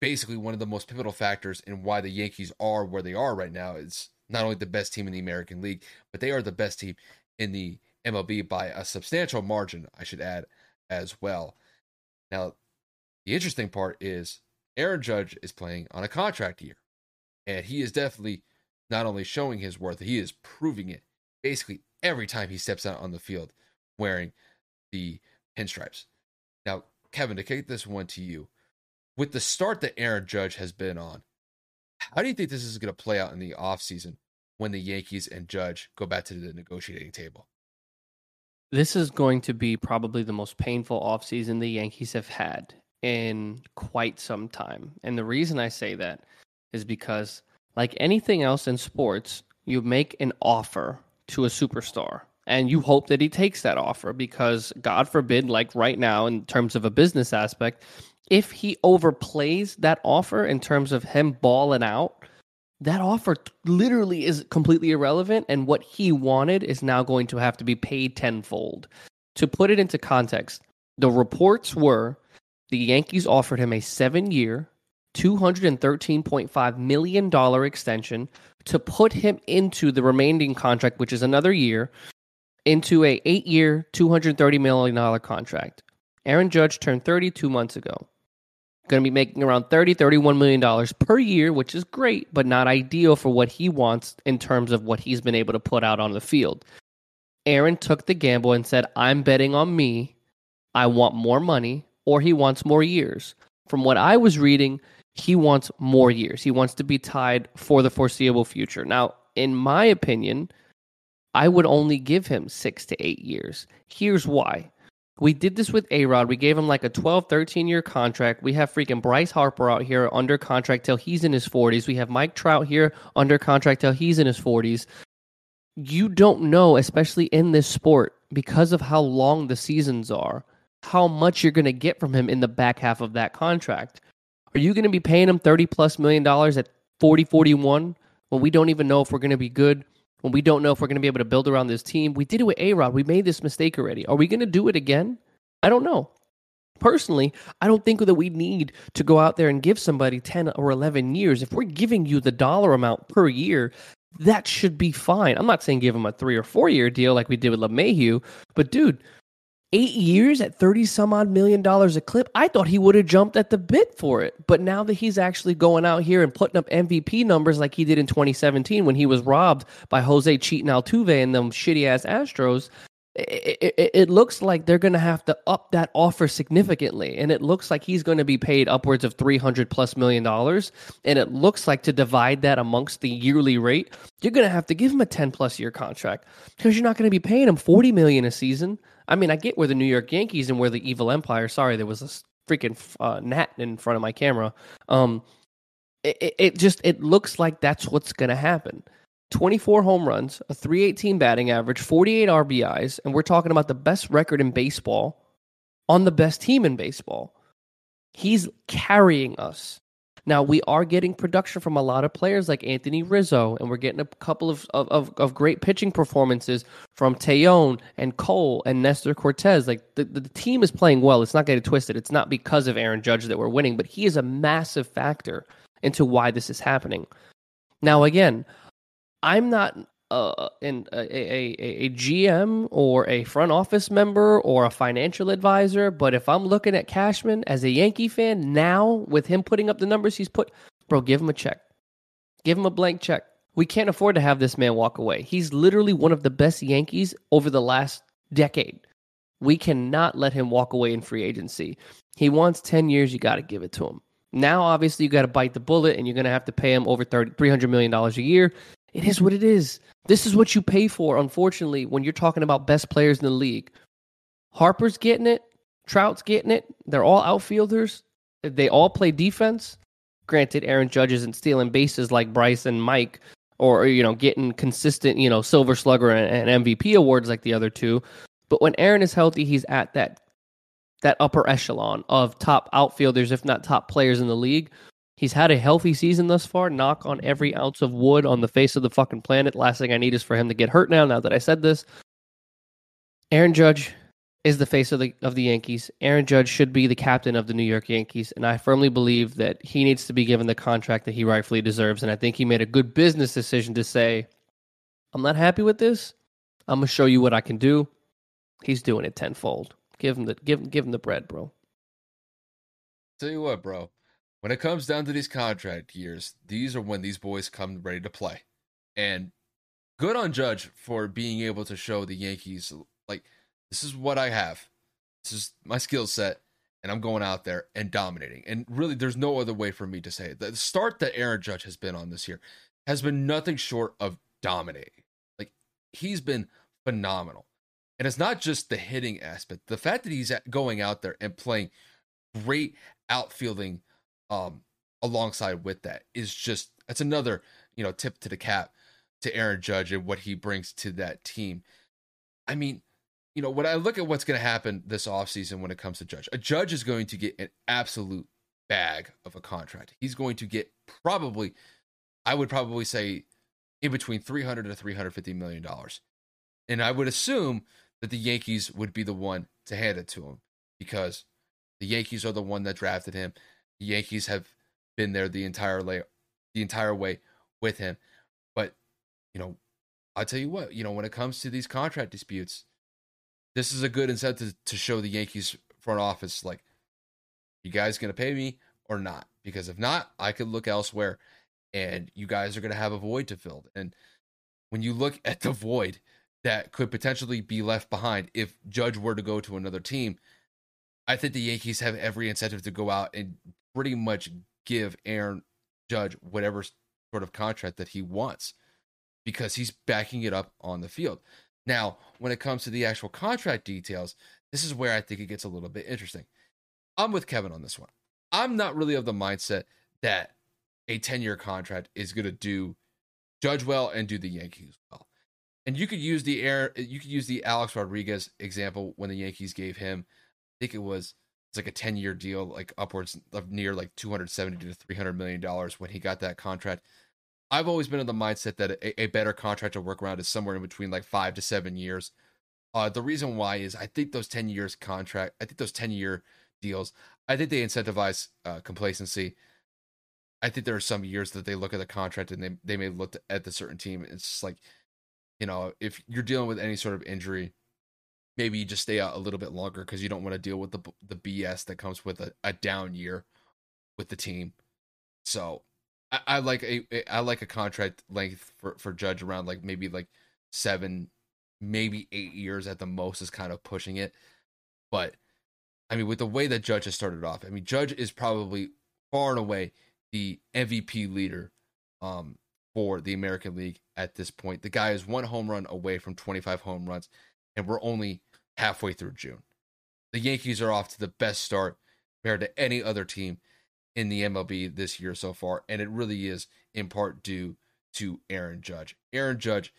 basically one of the most pivotal factors in why the Yankees are where they are right now. It's not only the best team in the American League, but they are the best team in the MLB by a substantial margin, I should add, as well. Now, the interesting part is Aaron Judge is playing on a contract year, and he is definitely not only showing his worth, he is proving it basically every time he steps out on the field wearing the pinstripes. Now, Kevin, to kick this one to you, with the start that Aaron Judge has been on, how do you think this is going to play out in the offseason when the Yankees and Judge go back to the negotiating table? This is going to be probably the most painful offseason the Yankees have had in quite some time. And the reason I say that is because, like anything else in sports, you make an offer to a superstar and you hope that he takes that offer because, God forbid, like right now, in terms of a business aspect, if he overplays that offer in terms of him balling out, that offer literally is completely irrelevant and what he wanted is now going to have to be paid tenfold. To put it into context, the reports were the Yankees offered him a 7-year, $213.5 million extension to put him into the remaining contract which is another year into a 8-year, $230 million contract. Aaron Judge turned 32 months ago. Going to be making around 30 31 million dollars per year which is great but not ideal for what he wants in terms of what he's been able to put out on the field. Aaron took the gamble and said i'm betting on me. I want more money or he wants more years. From what i was reading he wants more years he wants to be tied for the foreseeable future now in my opinion i would only give him 6 to 8 years here's why we did this with A Rod. We gave him like a 12, 13 year contract. We have freaking Bryce Harper out here under contract till he's in his 40s. We have Mike Trout here under contract till he's in his 40s. You don't know, especially in this sport, because of how long the seasons are, how much you're going to get from him in the back half of that contract. Are you going to be paying him 30 plus million dollars at 40, 41 when we don't even know if we're going to be good when we don't know if we're going to be able to build around this team. We did it with A Rod. We made this mistake already. Are we going to do it again? I don't know. Personally, I don't think that we need to go out there and give somebody 10 or 11 years. If we're giving you the dollar amount per year, that should be fine. I'm not saying give him a three or four year deal like we did with LeMahieu, but dude, eight years at 30 some odd million dollars a clip, I thought he would have jumped at the bit for it. But now that he's actually going out here and putting up MVP numbers like he did in 2017 when he was robbed by Jose Cheating Altuve and them shitty ass Astros, it, it, it, looks like they're going to have to up that offer significantly. And it looks like he's going to be paid upwards of 300 plus million dollars. And it looks like to divide that amongst the yearly rate, you're going to have to give him a 10 plus year contract because you're not going to be paying him 40 million a season. I mean, I get where the New York Yankees and where the evil empire, sorry, there was a freaking uh, gnat in front of my camera. Um, it, it just, it looks like that's what's going to happen. 24 home runs, a 318 batting average, 48 RBIs, and we're talking about the best record in baseball on the best team in baseball. He's carrying us. Now we are getting production from a lot of players like Anthony Rizzo, and we're getting a couple of of, of, great pitching performances from Taillon and Cole and Nestor Cortes. Like the, the team is playing well. It's not getting twisted. It's not because of Aaron Judge that we're winning, but he is a massive factor into why this is happening. Now again, I'm not uh, a, a, a, GM or a front office member or a financial advisor, but if I'm looking at Cashman as a Yankee fan now with him putting up the numbers he's put, bro, give him a check. Give him a blank check. We can't afford to have this man walk away. He's literally one of the best Yankees over the last decade. We cannot let him walk away in free agency. He wants 10 years, you got to give it to him. Now, obviously, you got to bite the bullet and you're going to have to pay him over 30, $300 million a year. It is what it is. This is what you pay for, unfortunately, when you're talking about best players in the league. Harper's getting it. Trout's getting it. They're all outfielders. They all play defense. Granted, Aaron Judge isn't stealing bases like Bryce and Mike, or you know, getting consistent, you know, Silver Slugger and, and MVP awards like the other two. But when Aaron is healthy, he's at that that upper echelon of top outfielders, if not top players in the league. He's had a healthy season thus far. Knock on every ounce of wood on the face of the fucking planet. Last thing I need is for him to get hurt now. Now that I said this, Aaron Judge is the face of the of the Yankees. Aaron Judge should be the captain of the New York Yankees, and I firmly believe that he needs to be given the contract that he rightfully deserves. And I think he made a good business decision to say, "I'm not happy with this. I'm gonna show you what I can do." He's doing it tenfold. Give him the give give him the bread, bro. Tell you what, bro when it comes down to these contract years, these are when these boys come ready to play. And good on Judge for being able to show the Yankees, like, this is what I have. This is my skill set. And I'm going out there and dominating. And really, there's no other way for me to say it. The start that Aaron Judge has been on this year has been nothing short of dominating. Like, he's been phenomenal. And it's not just the hitting aspect, the fact that he's going out there and playing great outfielding um, alongside with that is just that's another you know tip to the cap to Aaron Judge and what he brings to that team. I mean, you know, when I look at what's going to happen this offseason when it comes to Judge, a Judge is going to get an absolute bag of a contract. He's going to get probably I would probably say in between 300 to 350 million dollars. And I would assume that the Yankees would be the one to hand it to him because the Yankees are the one that drafted him. Yankees have been there the entire way, the entire way with him. But you know, I'll tell you what, you know, when it comes to these contract disputes, this is a good incentive to show the Yankees front office like, you guys gonna pay me or not? Because if not, I could look elsewhere, and you guys are gonna have a void to fill. And when you look at the void that could potentially be left behind if Judge were to go to another team, I think the Yankees have every incentive to go out and pretty much give Aaron Judge whatever sort of contract that he wants because he's backing it up on the field. Now, when it comes to the actual contract details, this is where I think it gets a little bit interesting. I'm with Kevin on this one. I'm not really of the mindset that a 10 year contract is going to do Judge well and do the Yankees well. And you could use the air, you could use the Alex Rodriguez example when the Yankees gave him, I think it was it's like a 10 year deal, like upwards of near like 270 to 300 million dollars when he got that contract. I've always been in the mindset that a, a, better contract to work around is somewhere in between like five to seven years. Uh, the reason why is I think those 10 years contract, I think those 10 year deals, I think they incentivize uh, complacency. I think there are some years that they look at the contract and they, they may look at the certain team. It's just like, you know, if you're dealing with any sort of injury, maybe you just stay out a little bit longer because you don't want to deal with the the BS that comes with a, a down year with the team. So I, I like a I like a contract length for for Judge around like maybe like seven, maybe eight years at the most is kind of pushing it. But I mean, with the way that Judge has started off, I mean, Judge is probably far and away the MVP leader um, for the American League at this point. The guy is one home run away from 25 home runs, and we're only halfway through June. The Yankees are off to the best start compared to any other team in the MLB this year so far, and it really is in part due to Aaron Judge. Aaron Judge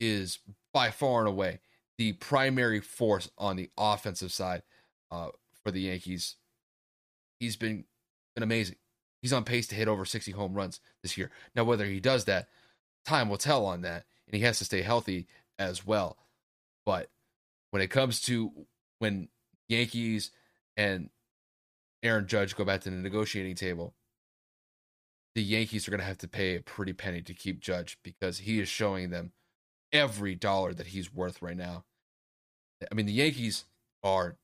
is by far and away the primary force on the offensive side uh, for the Yankees. He's been been amazing. He's on pace to hit over 60 home runs this year. Now, whether he does that, time will tell on that, and he has to stay healthy as well. But when it comes to when Yankees and Aaron Judge go back to the negotiating table, the Yankees are going to have to pay a pretty penny to keep Judge because he is showing them every dollar that he's worth right now. I mean, the Yankees are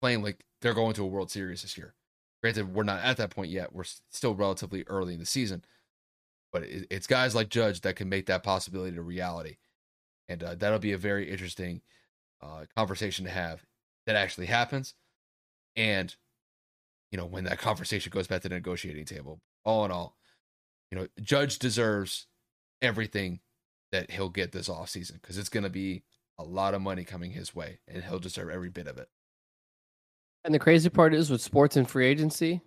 playing like they're going to a World Series this year. Granted, we're not at that point yet. We're still relatively early in the season, but it's guys like Judge that can make that possibility a reality, and uh, that'll be a very interesting uh, conversation to have that actually happens, and you know when that conversation goes back to the negotiating table. All in all, you know Judge deserves everything that he'll get this off season because it's going to be a lot of money coming his way, and he'll deserve every bit of it. And the crazy part is with sports and free agency,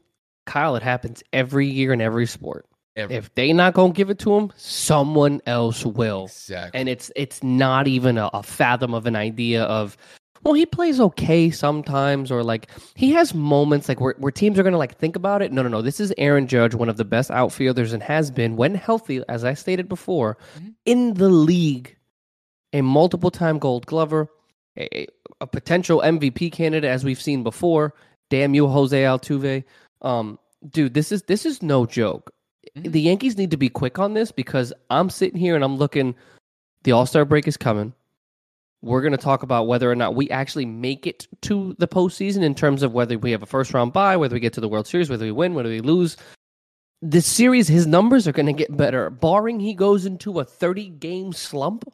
Kyle, it happens every year in every sport. If they not gonna give it to him, someone else will. Exactly. And it's it's not even a, a fathom of an idea of well, he plays okay sometimes, or like he has moments like where, where teams are gonna like think about it. No, no, no. This is Aaron Judge, one of the best outfielders and has been when healthy, as I stated before, mm-hmm. in the league. A multiple time gold glover, a, a, potential MVP candidate, as we've seen before. Damn you, Jose Altuve. Um, dude, this is this is no joke. Mm-hmm. The Yankees need to be quick on this because I'm sitting here and I'm looking. The All Star break is coming. We're going to talk about whether or not we actually make it to the postseason in terms of whether we have a first round bye, whether we get to the World Series, whether we win, whether we lose. This series, his numbers are going to get better, barring he goes into a 30 game slump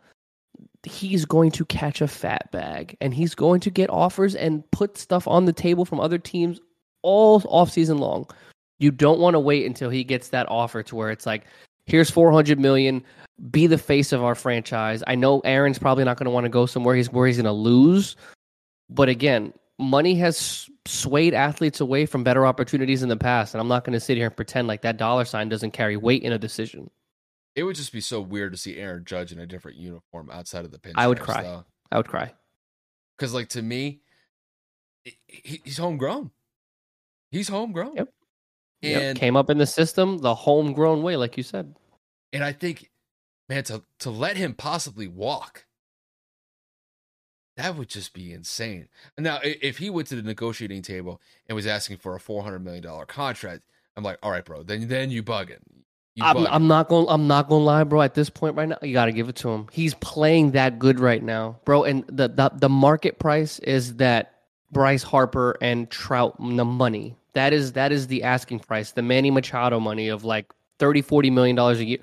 he's going to catch a fat bag and he's going to get offers and put stuff on the table from other teams all off season long. You don't want to wait until he gets that offer to where it's like, here's 400 million, be the face of our franchise. I know Aaron's probably not going to want to go somewhere he's where he's going to lose. But again, money has swayed athletes away from better opportunities in the past. And I'm not going to sit here and pretend like that dollar sign doesn't carry weight in a decision. It would just be so weird to see Aaron Judge in a different uniform outside of the pinstripes. I would cry. Though. I would cry. Because, like, to me, he, he's homegrown. He's homegrown. Yep. Yep, came up in the system the homegrown way, like you said. and I think, man, to to let him possibly walk, that would just be insane. Now, if he went to the negotiating table and was asking for a four hundred million dollar contract, I'm like, all right, bro, then then you bugging. You I'm, bugging. I'm not going. I'm not going to lie, bro. At this point right now, you got to give it to him. He's playing that good right now, bro. And the the, the market price is that Bryce Harper and Trout the money. That is that is the asking price. The Manny Machado money of like 30 40 million dollars a year.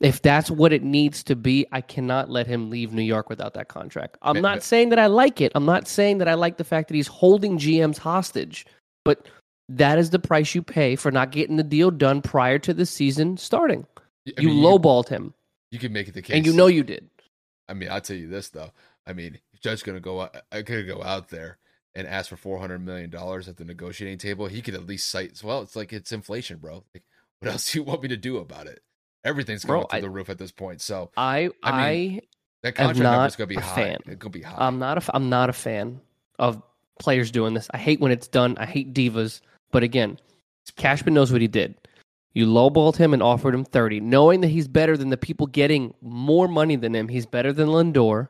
If that's what it needs to be, I cannot let him leave New York without that contract. I'm not saying that I like it. I'm not saying that I like the fact that he's holding GMs hostage, but that is the price you pay for not getting the deal done prior to the season starting. I you mean, lowballed him, You can make it the case, and you know you did. I mean, I'll tell you this though. I mean, if Judge's gonna go I could uh, go out there and ask for four hundred million dollars at the negotiating table. He could at least cite, well, it's like it's inflation, bro. Like, what else do you want me to do about it? Everything's going Bro, through I- the roof at this point. So I I I, that contract number's gonna be a high. fan. It's gonna be high. I'm not a I'm not a fan of players doing this. I hate when it's done. I hate divas. But again, Cashman knows what he did. You lowballed him and offered him 30, knowing that he's better than the people getting more money than him. He's better than Lindor.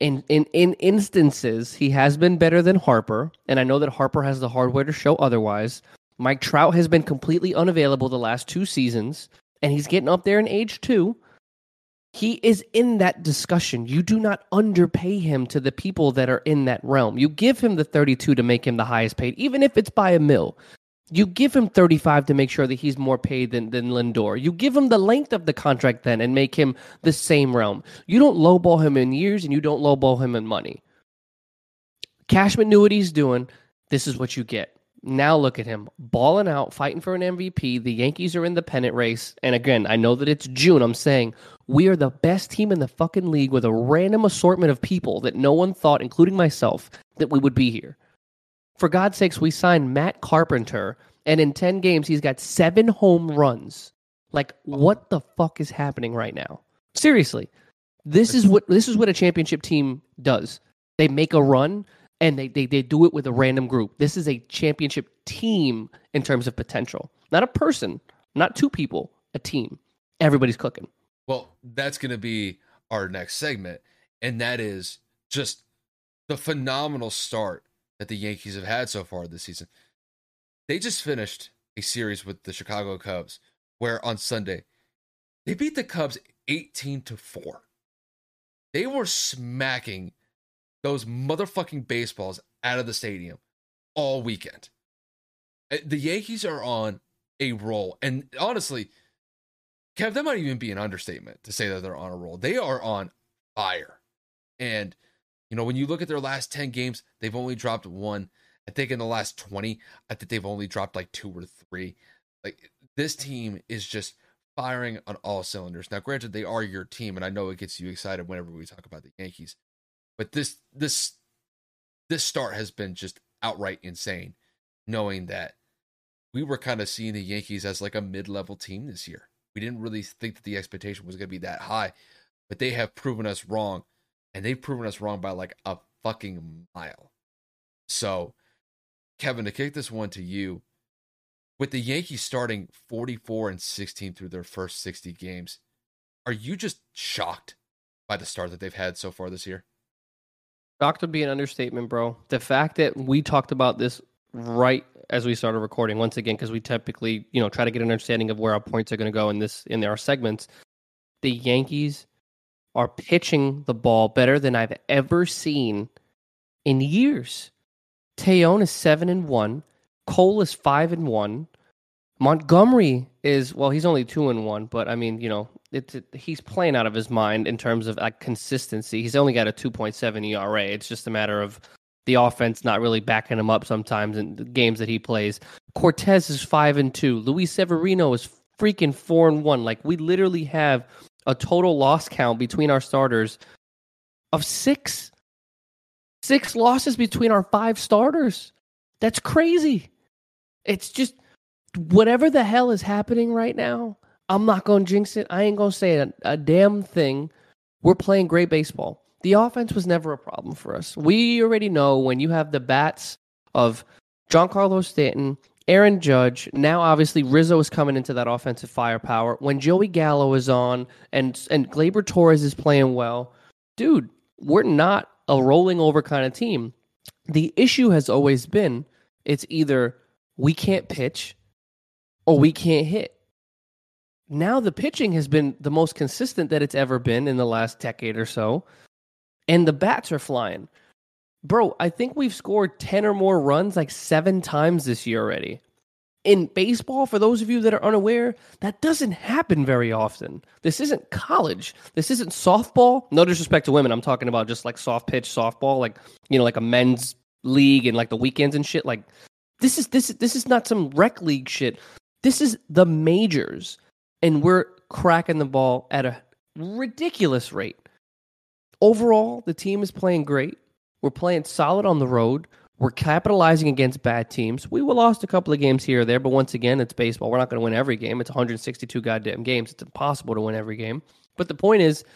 In, in in instances, he has been better than Harper, and I know that Harper has the hardware to show otherwise. Mike Trout has been completely unavailable the last two seasons, and he's getting up there in age too. He is in that discussion. You do not underpay him to the people that are in that realm. You give him the 32 to make him the highest paid, even if it's by a mill. You give him 35 to make sure that he's more paid than, than Lindor. You give him the length of the contract then and make him the same realm. You don't lowball him in years and you don't lowball him in money. Cashman knew what he's doing. This is what you get. Now look at him balling out, fighting for an MVP. The Yankees are in the pennant race. And again, I know that it's June. I'm saying we are the best team in the fucking league with a random assortment of people that no one thought, including myself, that we would be here. For God's sakes, we signed Matt Carpenter, and in 10 games, he's got seven home runs. Like, what the fuck is happening right now? Seriously. This is what this is what a championship team does. They make a run and they, they, they do it with a random group. This is a championship team in terms of potential. Not a person, not two people, a team. Everybody's cooking. Well, that's going to be our next segment, and that is just the phenomenal start that the Yankees have had so far this season. They just finished a series with the Chicago Cubs where on Sunday they beat the Cubs 18 to 4. They were smacking those motherfucking baseballs out of the stadium all weekend. Uh, The Yankees are on a roll, and honestly, Kev, that might even be an understatement to say that they're on a roll. They are on fire. And, you know, when you look at their last 10 games, they've only dropped one. I think in the last 20, I think they've only dropped like two or three. Like, this team is just firing on all cylinders. Now, granted, they are your team, and I know it gets you excited whenever we talk about the Yankees. But this, this, this start has been just outright insane, knowing that we were kind of seeing the Yankees as like a mid level team this year. We didn't really think that the expectation was going to be that high, but they have proven us wrong, and they've proven us wrong by like a fucking mile. So, Kevin, to kick this one to you, with the Yankees starting 44 and 16 through their first 60 games, are you just shocked by the start that they've had so far this year? Shocked would be an understatement, bro. The fact that we talked about this right as we started recording, once again, because we typically, you know, try to get an understanding of where our points are going to go in this in our segments. The Yankees are pitching the ball better than I've ever seen in years. Taillon is seven and one. Cole is five and one. Montgomery is well, he's only two and one, but I mean, you know, it's it, he's playing out of his mind in terms of like consistency. He's only got a two point seven ERA. It's just a matter of the offense not really backing him up sometimes in the games that he plays. Cortes is five and two. Luis Severino is freaking four and one. Like we literally have a total loss count between our starters of six. Six losses between our five starters. That's crazy. It's just whatever the hell is happening right now. I'm not going to jinx it. I ain't going to say a, a damn thing. We're playing great baseball. The offense was never a problem for us. We already know when you have the bats of Giancarlo Stanton Aaron Judge. Now, obviously, Rizzo is coming into that offensive firepower. When Joey Gallo is on and and Gleyber Torres is playing well, dude, we're not a rolling over kind of team. The issue has always been it's either we can't pitch or we can't hit. Now the pitching has been the most consistent that it's ever been in the last decade or so, and the bats are flying. Bro, I think we've scored 10 or more runs like seven times this year already. In baseball, for those of you that are unaware, that doesn't happen very often. This isn't college. This isn't softball. No disrespect to women. I'm talking about just like soft pitch softball, like, you know, like a men's league and like the weekends and shit. Like, this is this is this is not some rec league shit. This is the majors, and we're cracking the ball at a ridiculous rate. Overall, the team is playing great. We're playing solid on the road. We're capitalizing against bad teams. We lost a couple of games here or there, but once again, it's baseball. We're not going to win every game. It's 162 goddamn games. It's impossible to win every game. But the point is,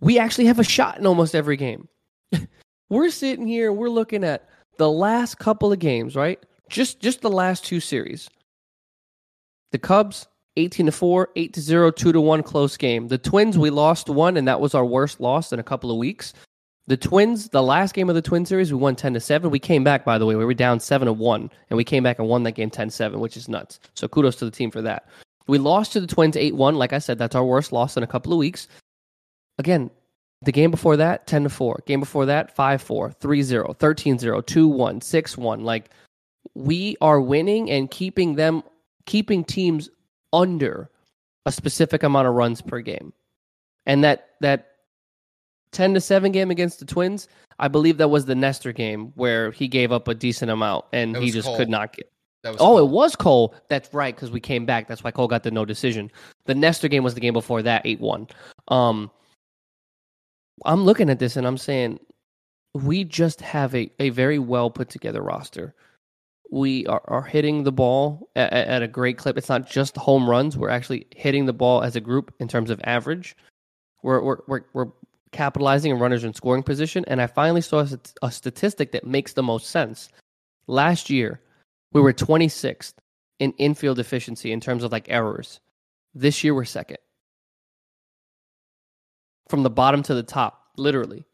we actually have a shot in almost every game. we're sitting here, we're looking at the last couple of games, right? Just just the last two series. The Cubs 18 to 4, 8 to 0, 2 to 1 close game. The Twins we lost one and that was our worst loss in a couple of weeks. The Twins, the last game of the Twin series, we won 10 to 7. We came back by the way. We were down 7 to 1 and we came back and won that game 10-7, which is nuts. So kudos to the team for that. We lost to the Twins 8-1. Like I said, that's our worst loss in a couple of weeks. Again, the game before that 10 to 4. Game before that 5-4, 3-0, 13-0, 2-1, 6-1. Like we are winning and keeping them keeping teams under a specific amount of runs per game. And that that 10 to 7 game against the Twins, I believe that was the Nestor game where he gave up a decent amount and he just Cole. could not get. oh, Cole. it was Cole. That's right because we came back. That's why Cole got the no decision. The Nestor game was the game before that, 8-1. Um I'm looking at this and I'm saying we just have a, a very well put together roster. We are, are hitting the ball at, at a great clip. It's not just home runs. We're actually hitting the ball as a group in terms of average. We're, we're, we're, we're capitalizing on runners in scoring position. And I finally saw a, a statistic that makes the most sense. Last year, we were 26th in infield efficiency in terms of like errors. This year, we're second. From the bottom to the top, literally.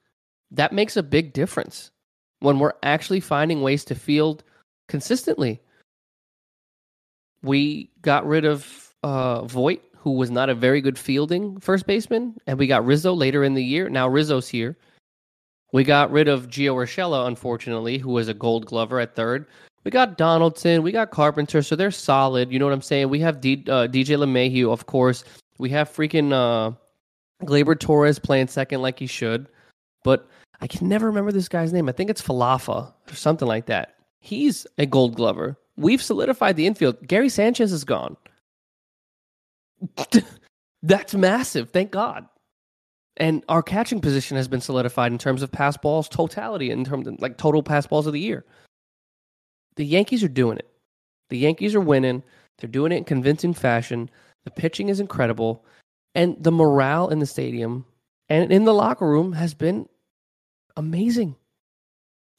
That makes a big difference when we're actually finding ways to field consistently. We got rid of uh, Voit who was not a very good fielding first baseman, and we got Rizzo later in the year. Now Rizzo's here. We got rid of Gio Urshela, unfortunately, who was a gold glover at third. We got Donaldson, we got Carpenter, so they're solid. You know what I'm saying? We have D, uh, DJ LeMahieu, of course. We have freaking uh, Gleyber Torres playing second like he should. But I can never remember this guy's name. I think it's Falafa or something like that. He's a gold glover. We've solidified the infield. Gary Sanchez is gone. That's massive. Thank God. And our catching position has been solidified in terms of pass balls totality, in terms of like total pass balls of the year. The Yankees are doing it. The Yankees are winning. They're doing it in convincing fashion. The pitching is incredible. And the morale in the stadium and in the locker room has been amazing.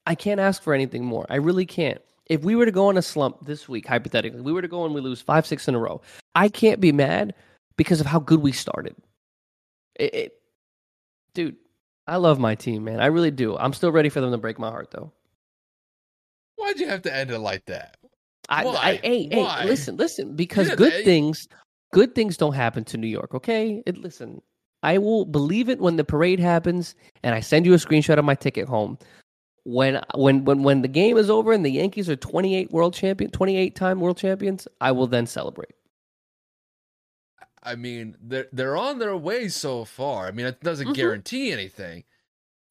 I can't ask for anything more. I really can't. If we were to go on a slump this week, hypothetically, we were to go and we lose five, six in a row, I can't be mad because of how good we started. It, it, dude, I love my team, man. I really do. I'm still ready for them to break my heart, though. Why'd you have to end it like that? I, Why? I hey, Why? hey, listen, listen, because yeah, good they... things, good things don't happen to New York. Okay, it, listen, I will believe it when the parade happens, and I send you a screenshot of my ticket home when when when when the game is over and the Yankees are 28 world champion 28 time world champions, I will then celebrate. I mean, they're they're on their way so far. I mean, it doesn't mm-hmm. guarantee anything.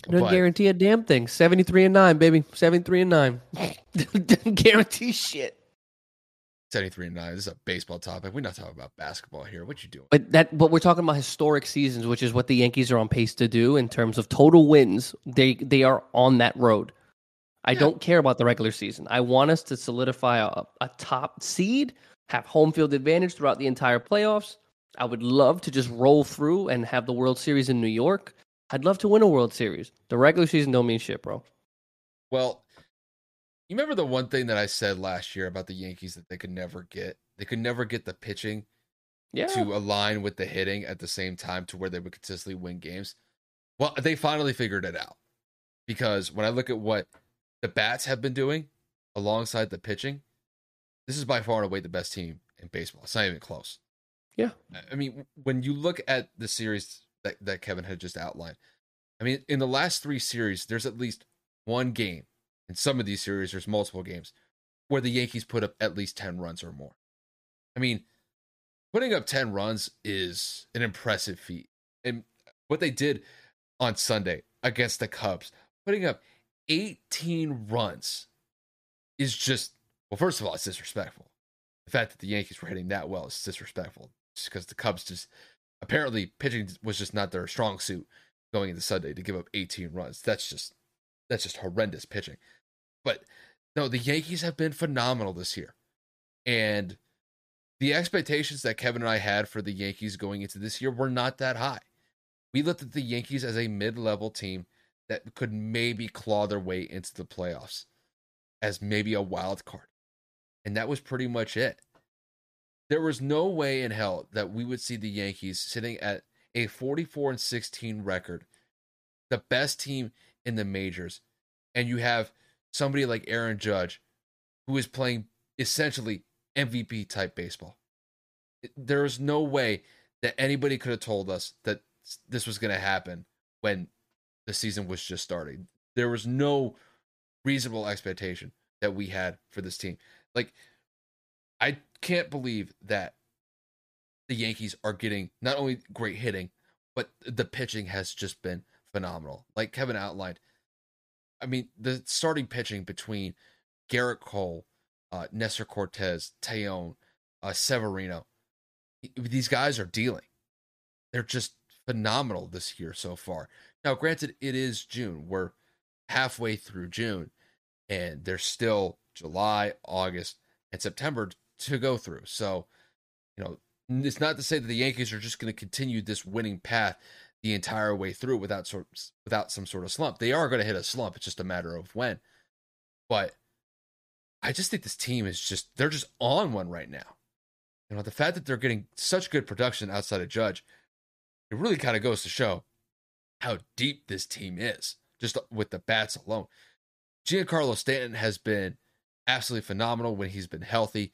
Doesn't but... guarantee a damn thing. 73 and 9, baby. 73 and 9. doesn't guarantee shit. 73 and 9. This is a baseball topic. We're not talking about basketball here. What you doing? But that but we're talking about historic seasons, which is what the Yankees are on pace to do in terms of total wins. They they are on that road. I yeah. don't care about the regular season. I want us to solidify a, a top seed, have home field advantage throughout the entire playoffs. I would love to just roll through and have the World Series in New York. I'd love to win a World Series. The regular season don't mean shit, bro. Well, You remember the one thing that I said last year about the Yankees that they could never get? They could never get the pitching Yeah. to align with the hitting at the same time to where they would consistently win games. Well, they finally figured it out. Because when I look at what the bats have been doing alongside the pitching, this is by far and away the best team in baseball. It's not even close. Yeah. I mean, when you look at the series that, that Kevin had just outlined, I mean, in the last three series, there's at least one game. In some of these series, there's multiple games where the Yankees put up at least 10 runs or more. I mean, putting up 10 runs is an impressive feat. And what they did on Sunday against the Cubs, putting up 18 runs is just, well, first of all, it's disrespectful. The fact that the Yankees were hitting that well is disrespectful because the Cubs just apparently pitching was just not their strong suit going into Sunday to give up 18 runs. That's just that's just horrendous pitching. But no, the Yankees have been phenomenal this year. And the expectations that Kevin and I had for the Yankees going into this year were not that high. We looked at the Yankees as a mid-level team that could maybe claw their way into the playoffs as maybe a wild card. And that was pretty much it. There was no way in hell that we would see the Yankees sitting at a 44 and 16 record, the best team in the majors, and you have somebody like Aaron Judge who is playing essentially MVP type baseball. There is no way that anybody could have told us that this was going to happen when the season was just starting. There was no reasonable expectation that we had for this team. Like, I can't believe that the Yankees are getting not only great hitting, but the pitching has just been phenomenal. Like Kevin outlined, I mean, the starting pitching between Gerrit Cole, uh, Nestor Cortes, Taillon, uh, Severino, these guys are dealing. They're just phenomenal this year so far. Now, granted, it is June. We're halfway through June, and there's still July, August, and September to go through. So, you know, it's not to say that the Yankees are just going to continue this winning path the entire way through without sort without some sort of slump. They are going to hit a slump. It's just a matter of when. But I just think this team is just they're just on one right now. You know, the fact that they're getting such good production outside of Judge, it really kind of goes to show how deep this team is just with the bats alone. Giancarlo Stanton has been absolutely phenomenal when he's been healthy.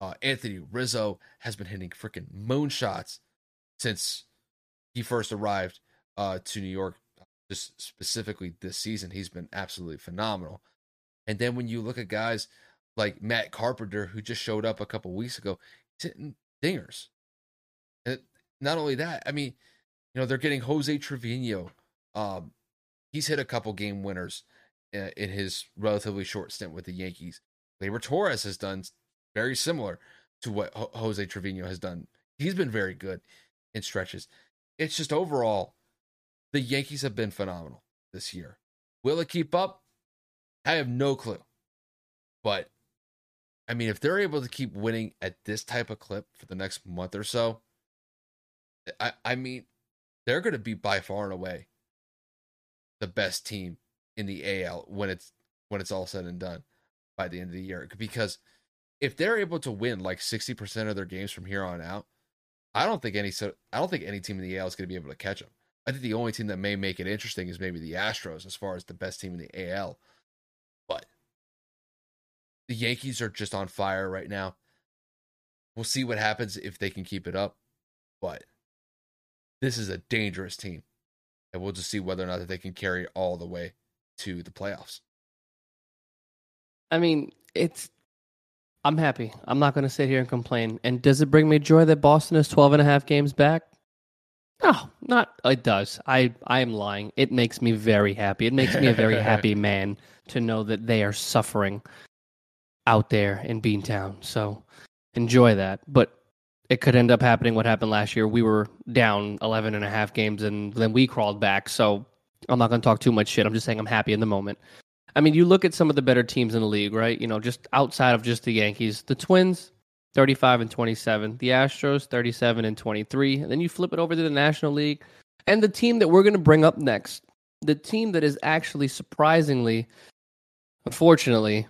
Uh, Anthony Rizzo has been hitting freaking moonshots since he first arrived uh, to New York, just specifically this season. He's been absolutely phenomenal. And then when you look at guys like Matt Carpenter, who just showed up a couple weeks ago, he's hitting dingers. And not only that, I mean, you know, they're getting Jose Trevino. Um, he's hit a couple game winners uh, in his relatively short stint with the Yankees. Gleyber Torres has done very similar to what Jose Trevino has done. He's been very good in stretches. It's just overall, the Yankees have been phenomenal this year. Will it keep up? I have no clue. But I mean, if they're able to keep winning at this type of clip for the next month or so, I, I mean, they're going to be by far and away the best team in the AL when it's when it's all said and done by the end of the year. Because if they're able to win like sixty percent of their games from here on out, I don't think any so I don't think any team in the AL is going to be able to catch them. I think the only team that may make it interesting is maybe the Astros as far as the best team in the AL. But the Yankees are just on fire right now. We'll see what happens if they can keep it up. But this is a dangerous team. And we'll just see whether or not that they can carry all the way to the playoffs. I mean, it's I'm happy. I'm not going to sit here and complain. And does it bring me joy that Boston is 12 and a half games back? No, not it does. I I am lying. It makes me very happy. It makes me a very happy man to know that they are suffering out there in Beantown. So enjoy that. But it could end up happening what happened last year. We were down 11 and a half games and then we crawled back. So I'm not going to talk too much shit. I'm just saying I'm happy in the moment. I mean, you look at some of the better teams in the league, right? You know, just outside of just the Yankees, the Twins, 35 and 27, the Astros, 37 and 23. And then you flip it over to the National League. And the team that we're going to bring up next, the team that is actually surprisingly, unfortunately,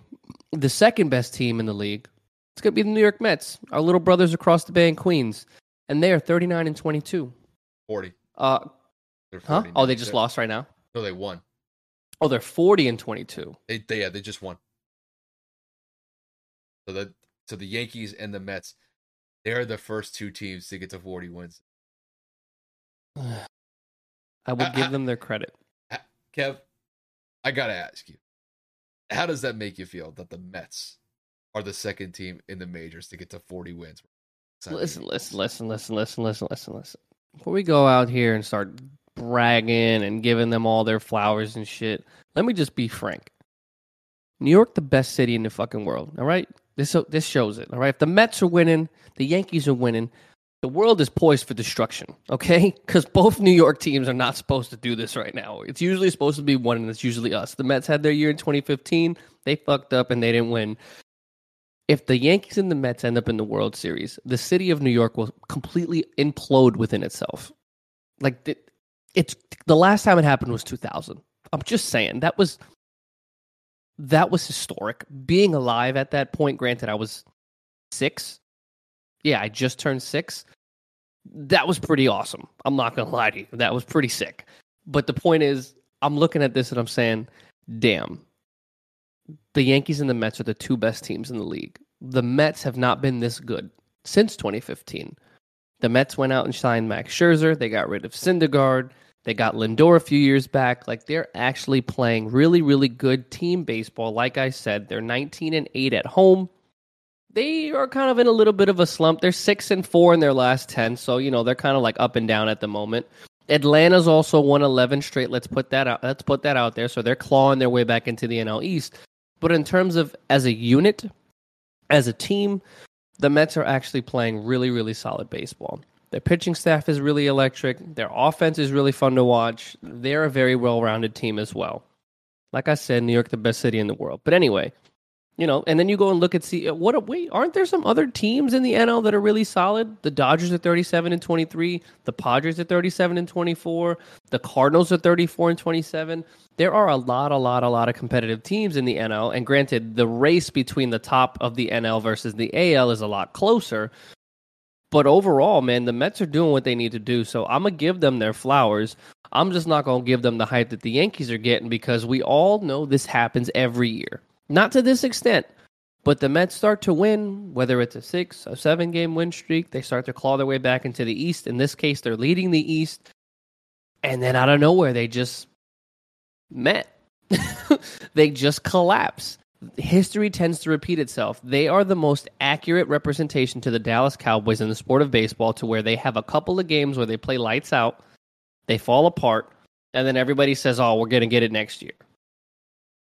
The second best team in the league, it's going to be the New York Mets, our little brothers across the bay in Queens, and they are 39 and 22. 40. Uh, They're huh? Oh, they just lost right now. No, they won. Oh, they're 40 and 22. They, they yeah, they just won. So the so the Yankees and the Mets, they're the first two teams to get to 40 wins. I would I- give I- them their credit. Kev, I gotta ask you, how does that make you feel that the Mets are the second team in the majors to get to 40 wins? Listen, listen, listen, listen, listen, listen, listen, listen. Before we go out here and start bragging and giving them all their flowers and shit, let me just be frank. New York, the best city in the fucking world. All right, this this shows it. All right, if the Mets are winning, the Yankees are winning. The world is poised for destruction. Okay, because both New York teams are not supposed to do this right now. It's usually supposed to be one, and it's usually us. The Mets had their year in 2015. They fucked up and they didn't win if the Yankees and the Mets end up in the World Series, the city of New York will completely implode within itself. Like it's the last time it happened was 2000. I'm just saying that was that was historic. Being alive at that point, granted I was 6. Yeah, I just turned 6. That was pretty awesome. I'm not to lie to you. That was pretty sick. But the point is I'm looking at this and I'm saying, "Damn, the Yankees and the Mets are the two best teams in the league. The Mets have not been this good since 2015. The Mets went out and signed Max Scherzer. They got rid of Syndergaard. They got Lindor a few years back. Like they're actually playing really, really good team baseball. Like I said, they're 19 and 8 at home. They are kind of in a little bit of a slump. They're 6 and 4 in their last 10. So, you know, they're kind of like up and down at the moment. Atlanta's also won 11 straight. Let's put that out. Let's put that out there. So they're clawing their way back into the NL East. But in terms of as a unit, as a team, the Mets are actually playing really, really solid baseball. Their pitching staff is really electric. Their offense is really fun to watch. They're a very well rounded team as well. Like I said, New York, the best city in the world. But anyway, you know, and then you go and look at see uh, what wait, aren't there some other teams in the NL that are really solid? The Dodgers are 37 and 23, the Padres are 37 and 24, the Cardinals are 34 and 27. There are a lot, a lot, a lot of competitive teams in the NL, and granted, the race between the top of the NL versus the AL is a lot closer. But overall, man, the Mets are doing what they need to do. So I'm gonna give them their flowers. I'm just not gonna give them the hype that the Yankees are getting because we all know this happens every year. Not to this extent, but the Mets start to win, whether it's a six, a seven game win streak, they start to claw their way back into the East. In this case, they're leading the East. And then out of nowhere, they just met. they just collapse. History tends to repeat itself. They are the most accurate representation to the Dallas Cowboys in the sport of baseball, to where they have a couple of games where they play lights out, they fall apart, and then everybody says, Oh, we're going to get it next year.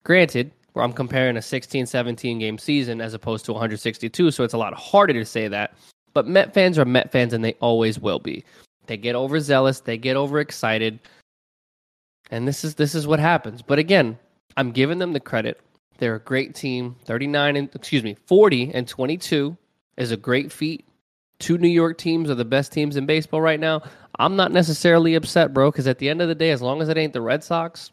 Granted, where I'm comparing a 16 17 game season as opposed to 162, so it's a lot harder to say that. But Met fans are Met fans, and they always will be. They get overzealous, they get overexcited, and this is this is what happens. But again, I'm giving them the credit. They're a great team. 39 and excuse me, 40 and 22 is a great feat. Two New York teams are the best teams in baseball right now. I'm not necessarily upset, bro, because at the end of the day, as long as it ain't the Red Sox,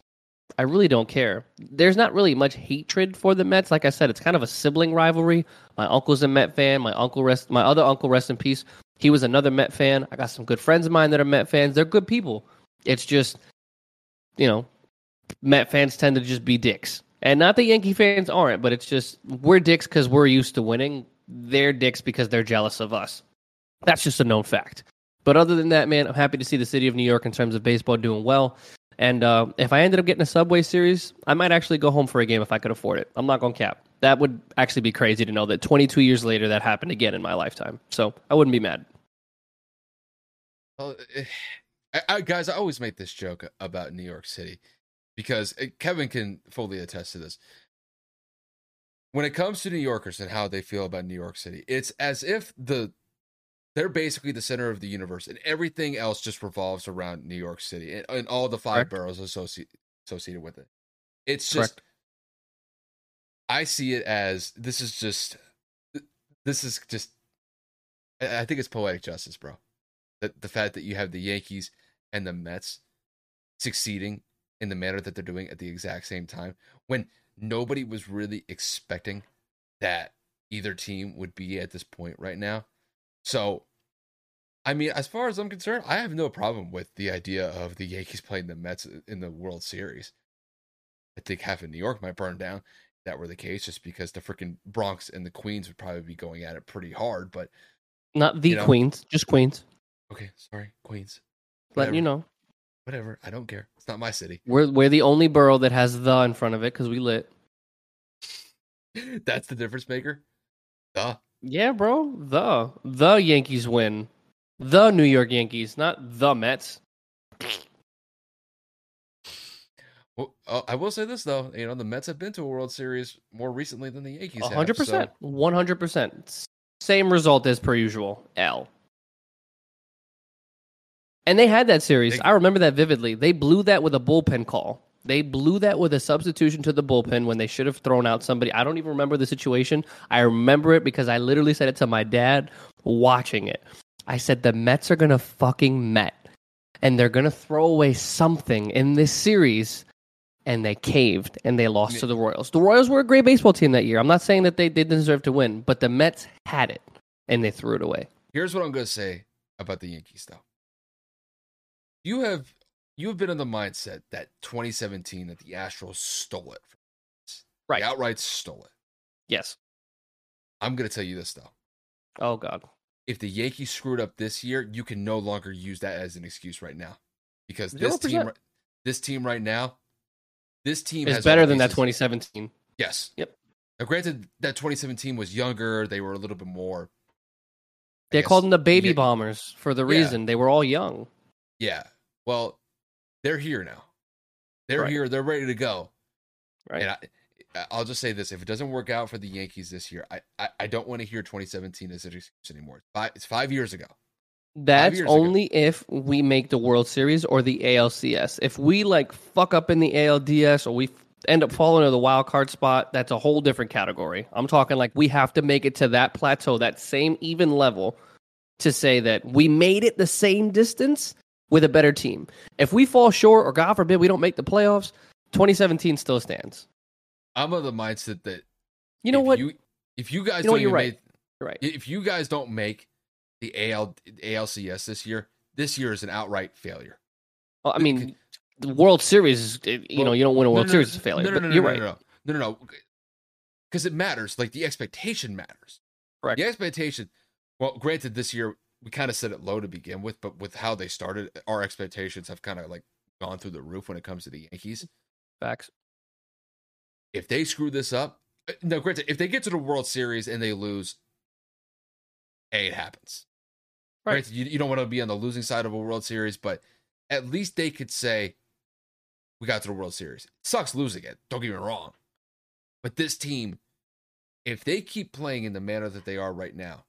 I really don't care. There's not really much hatred for the Mets. Like I said, it's kind of a sibling rivalry. My uncle's a Met fan. My uncle rest, my other uncle, rest in peace. He was another Met fan. I got some good friends of mine that are Met fans. They're good people. It's just, you know, Met fans tend to just be dicks. And not that Yankee fans aren't, but it's just we're dicks because we're used to winning. They're dicks because they're jealous of us. That's just a known fact. But other than that, man, I'm happy to see the city of New York in terms of baseball doing well. And uh, if I ended up getting a Subway Series, I might actually go home for a game if I could afford it. I'm not going to cap. That would actually be crazy to know that 22 years later that happened again in my lifetime. So I wouldn't be mad. Well, eh, I, I, guys, I always make this joke about New York City because eh, Kevin can fully attest to this. When it comes to New Yorkers and how they feel about New York City, it's as if the they're basically the center of the universe, and everything else just revolves around New York City and, and all the five Correct. boroughs associated associated with it. It's just Correct. I see it as this is just this is just I I think it's poetic justice, bro. The the fact that you have the Yankees and the Mets succeeding in the manner that they're doing at the exact same time when nobody was really expecting that either team would be at this point right now. So, I mean, as far as I'm concerned, I have no problem with the idea of the Yankees playing the Mets in the World Series. I think half of New York might burn down if that were the case, just because the freaking Bronx and the Queens would probably be going at it pretty hard. But Not the You know? Queens, just Queens. okay, sorry, Queens. Letting you know. Whatever. I don't care. It's not my city. We're we're the only borough that has the in front of it because we lit. That's the difference maker. Duh. Yeah, bro. The the Yankees win. The New York Yankees, not the Mets. Well, uh, I will say this though, you know, the Mets have been to a World Series more recently than the Yankees One hundred percent, One hundred percent. Same result as per usual. L. And they had that series. They- I remember that vividly. They blew that with a bullpen call. They blew that with a substitution to the bullpen when they should have thrown out somebody. I don't even remember the situation. I remember it because I literally said it to my dad watching it. I said the Mets are gonna fucking Met, and they're gonna throw away something in this series. And they caved and they lost to the Royals. The Royals were a great baseball team that year. I'm not saying that they, they didn't deserve to win, but the Mets had it and they threw it away. Here's what I'm going to say about the Yankees though. You have you have been in the mindset that 2017 that the Astros stole it. From us. Right. They outright stole it. Yes. I'm going to tell you this though. Oh God. If the Yankees screwed up this year, you can no longer use that as an excuse right now. Because this 0%. team this team right now this team is better than that pieces. 2017. Yes. Yep. Now, granted, that 2017 was younger. They were a little bit more. They called them the baby yeah, bombers for the Yeah. reason they were all young. Yeah. Well, they're here now. They're Right. here. They're ready to go. Right. And I, I'll just say this: if it doesn't work out for the Yankees this year, I I, I don't want to hear 2017 as an excuse anymore. It's five, it's five years ago. That's years ago. only if we make the World Series or the ALCS. If we like fuck up in the ALDS or we end up falling to the wild card spot, that's a whole different category. I'm talking like we have to make it to that plateau, that same even level to say that we made it the same distance with a better team. If we fall short or God forbid we don't make the playoffs, 2017 still stands. I'm of the mindset that You know what? You, if you guys You know don't you're right. make- You're right. if you guys don't make the AL ALCS this year, this year is an outright failure. Well, I mean, the World Series is, it- you know, you don't win a World no, Series, no, it's a failure. No, no, but no, no, you're no, right. no, no, no, no, because it matters. Like the expectation matters. Correct. The expectation. Well, granted, this year we kind of set it low to begin with, but with how they started, our expectations have kind of like gone through the roof when it comes to the Yankees. Facts. If they screw this up, uh, no, granted, if they get to the World Series and they lose, hey, it happens. Right. Granted, you, you don't want to be on the losing side of a World Series, but at least they could say, we got to the World Series. It sucks losing it. Don't get me wrong. But this team, if they keep playing in the manner that they are right now,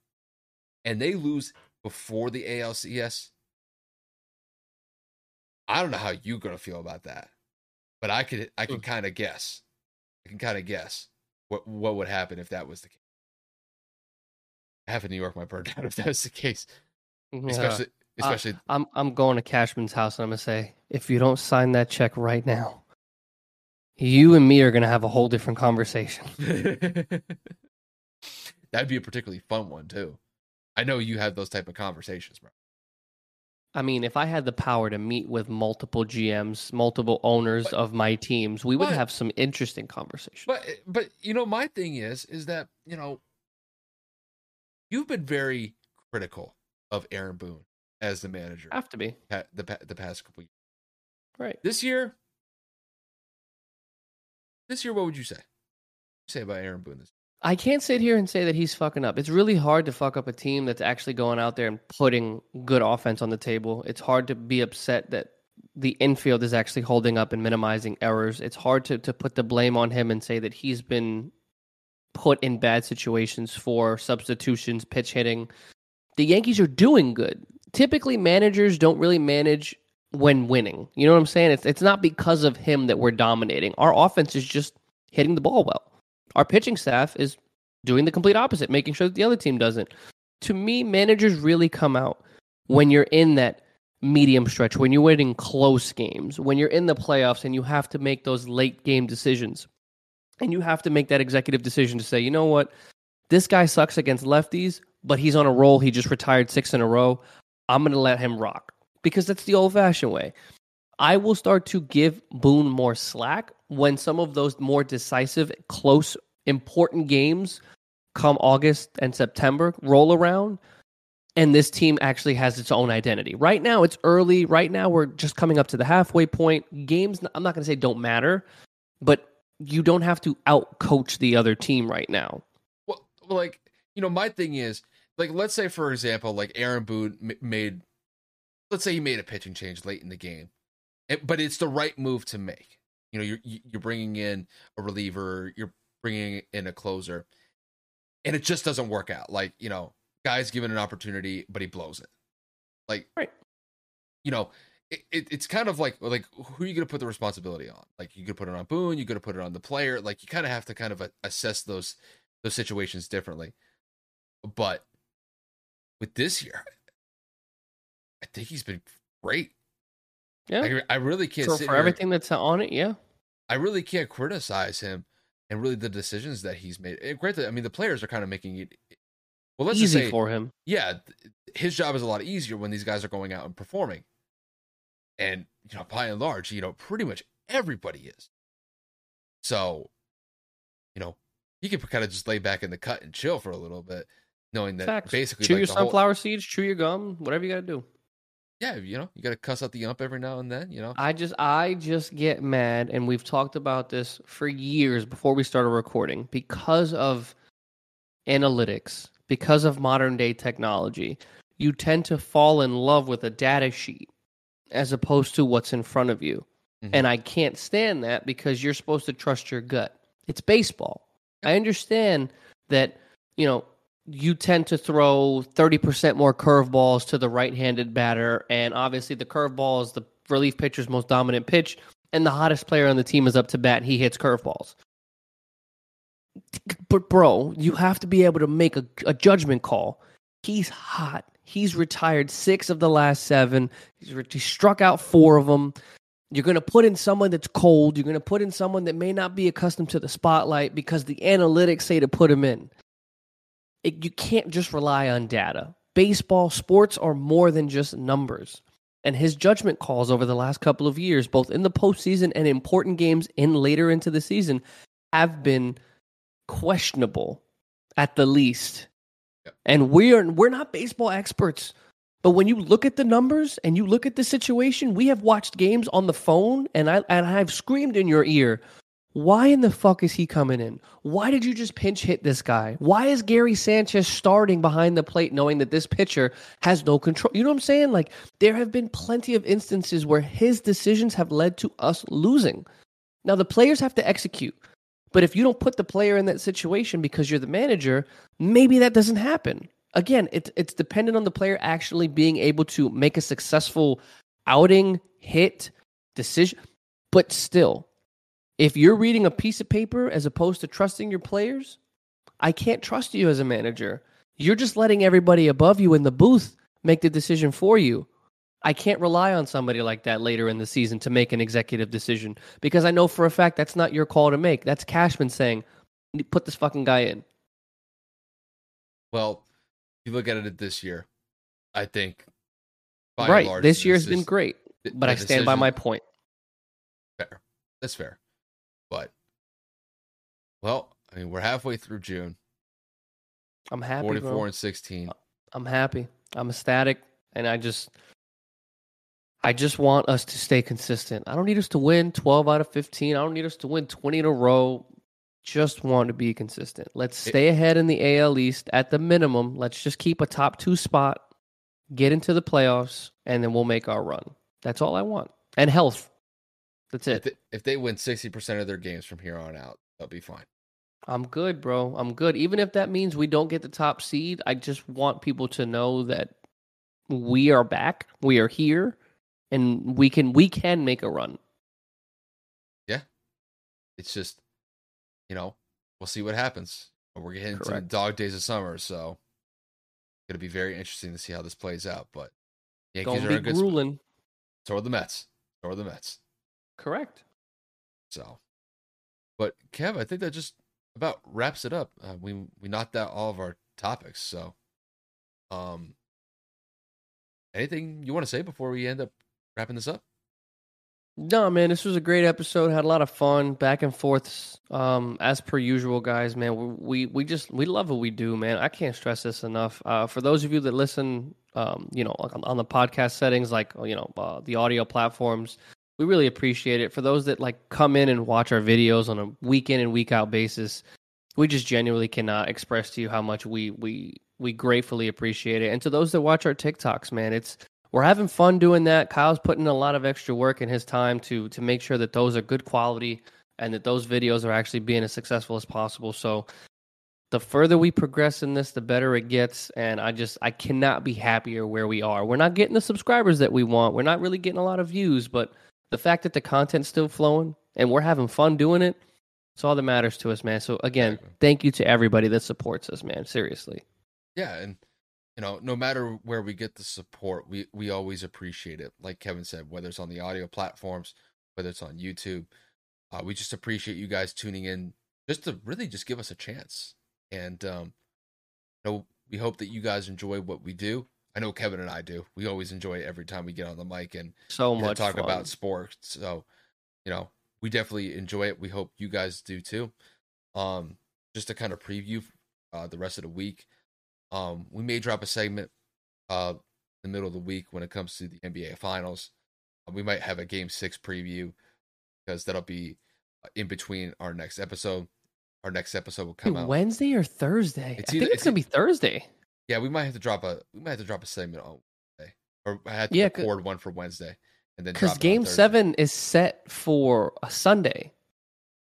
and they lose before the ALCS, I don't know how you're gonna feel about that. But I could I can hmm. kind of guess. I can kind of guess what what would happen if that was the case. Half of New York might burn down if that was the case. Yeah. Especially uh, uh, especially I'm I'm going to Cashman's house and I'm gonna say, if you don't sign that check right now, you and me are gonna have a whole different conversation. That'd be a particularly fun one too. I know you have those type of conversations, bro. I mean, if I had the power to meet with multiple GMs, multiple owners But- of my teams, we would but- have some interesting conversations. But eh, but you know, my thing is is that you know, you've been very critical of Aaron Boone as the manager have to be the the past couple years. right. This year, this year, what would you say? Say about Aaron Boone this? I can't sit here and say that he's fucking up. It's really hard to fuck up a team that's actually going out there and putting good offense on the table. It's hard to be upset that the infield is actually holding up and minimizing errors. It's hard to, to put the blame on him and say that he's been put in bad situations for substitutions, pitch hitting. The Yankees are doing good. Typically, managers don't really manage when winning. You know what I'm saying? It's it's not because of him that we're dominating. Our offense is just hitting the ball well. Our pitching staff is doing the complete opposite, making sure that the other team doesn't. To me, managers really come out when you're in that medium stretch, when you're winning close games, when you're in the playoffs and you have to make those late game decisions. And you have to make that executive decision to say, you know what? This guy sucks against lefties, but he's on a roll. He just retired six in a row. I'm going to let him rock because that's the old fashioned way. I will start to give Boone more slack when some of those more decisive, close, important games come August and September roll around and this team actually has its own identity. Right now, it's early. Right now, we're just coming up to the halfway point. Games, I'm not going to say don't matter, but you don't have to outcoach the other team right now. Well, like, you know, my thing is, like, let's say, for example, like Aaron Boone made, let's say he made a pitching change late in the game, but it's the right move to make. You know, you're you're bringing in a reliever, you're bringing in a closer, and it just doesn't work out. Like, you know, guy's given an opportunity, but he blows it. Like, right. you know, it, it, it's kind of like like who are you going to put the responsibility on? Like, you could put it on Boone, you could put it on the player. Like, you kind of have to kind of assess those those situations differently. But with this year, I think he's been great. Yeah, I, I really can't for, for everything that's on it. Yeah, I really can't criticize him and really the decisions that he's made. And granted, I mean the players are kind of making it eh, well, let's easy say, for him. Yeah, his job is a lot easier when these guys are going out and performing. And you know, by and large, you know, pretty much everybody is. So, you know, you can kind of just lay back in the cut and chill for a little bit, knowing that Facts. basically chew like your sunflower whole... seeds, chew your gum, whatever you got to do. Yeah, you know, you got to cuss out the ump every now and then. You know, I just, I just get mad, and we've talked about this for years before we started recording because of analytics because of modern day technology, you tend to fall in love with a data sheet as opposed to what's in front of you. Mm-hmm. And I can't stand that because you're supposed to trust your gut. It's baseball. I understand that, you know, you tend to throw 30% more curveballs to the right handed batter. And obviously, the curveball is the relief pitcher's most dominant pitch. And the hottest player on the team is up to bat. He hits curveballs but bro, you have to be able to make a, a judgment call. He's hot. He's retired six of the last seven. He's, he struck out four of them. You're going to put in someone that's cold. You're going to put in someone that may not be accustomed to the spotlight because the analytics say to put him in. It, you can't just rely on data. Baseball, sports are more than just numbers. And his judgment calls over the last couple of years, both in the postseason and important games in later into the season, have been – questionable at the least. And we're we're not baseball experts. But when you look at the numbers and you look at the situation, we have watched games on the phone and I and I've screamed in your ear, why in the fuck is he coming in? Why did you just pinch hit this guy? Why is Gary Sanchez starting behind the plate knowing that this pitcher has no control? You know what I'm saying? Like there have been plenty of instances where his decisions have led to us losing. Now the players have to execute. But if you don't put the player in that situation because you're the manager, maybe that doesn't happen. Again, it's it's dependent on the player actually being able to make a successful outing, hit, decision. But still, if you're reading a piece of paper as opposed to trusting your players, I can't trust you as a manager. You're just letting everybody above you in the booth make the decision for you. I can't rely on somebody like that later in the season to make an executive decision because I know for a fact that's not your call to make. That's Cashman saying, put this fucking guy in. Well, you look at it this year, I think. right. Large, this year's been great, but I stand decision, by my point. Fair. That's fair. But, well, I mean, we're halfway through June. I'm happy. 44 bro. and 16. Uh, I'm happy. I'm ecstatic. And I just I just want us to stay consistent. I don't need us to win 12 out of 15. I don't need us to win 20 in a row. Just want to be consistent. Let's stay ahead in the AL East at the minimum. Let's just keep a top two spot, get into the playoffs, and then we'll make our run. That's all I want. And health. That's it. If they, if they win 60% of their games from here on out, they'll be fine. I'm good, bro. I'm good. Even if that means we don't get the top seed, I just want people to know that we are back. We are here and we can we can make a run. Yeah, it's just you know we'll see what happens. We're getting into the dog days of summer, so it's gonna be very interesting to see how this plays out. But Yankees Don't are a good grueling. So are the Mets. So are the Mets. Correct. So But Kev, I think that just about wraps it up. Uh, we we knocked out all of our topics. So, um, anything you want to say before we end up wrapping this up? No, man, this was a great episode. Had a lot of fun, back and forths, um, as per usual, guys. Man, we we just we love what we do, man. I can't stress this enough. Uh, for those of you that listen, um, you know, on, on the podcast settings, like you know, uh, the audio platforms, we really appreciate it. For those that like come in and watch our videos on a week in and week out basis, we just genuinely cannot express to you how much we we we gratefully appreciate it. And to those that watch our TikToks, man, it's we're having fun doing that. Kyle's putting a lot of extra work in his time to to make sure that those are good quality and that those videos are actually being as successful as possible. So the further we progress in this, the better it gets. And I just I cannot be happier where we are. We're not getting the subscribers that we want. We're not really getting a lot of views, but the fact that the content's still flowing and we're having fun doing it, it's all that matters to us, man. So again, thank you to everybody that supports us, man. Seriously. Yeah, and you know, no matter where we get the support, we we always appreciate it. Like Kevin said, whether it's on the audio platforms, whether it's on YouTube, uh, we just appreciate you guys tuning in just to really just give us a chance. And um, you know, we hope that you guys enjoy what we do. I know Kevin and I do. We always enjoy it every time we get on the mic and so much talk fun. about sports. So, you know, we definitely enjoy it. We hope you guys do too. Um, just to kind of preview uh, the rest of the week. Um, we may drop a segment uh in the middle of the week when it comes to the NBA Finals. Uh, we might have a Game Six preview because that'll be uh, in between our next episode. Our next episode will come Wait, out Wednesday or Thursday? It's I think it's, it's gonna be Thursday. Yeah, we might have to drop a we might have to drop a segment on Wednesday, or I had to Yeah, record one for Wednesday and then Because drop it on Game Seven is set for a Sunday,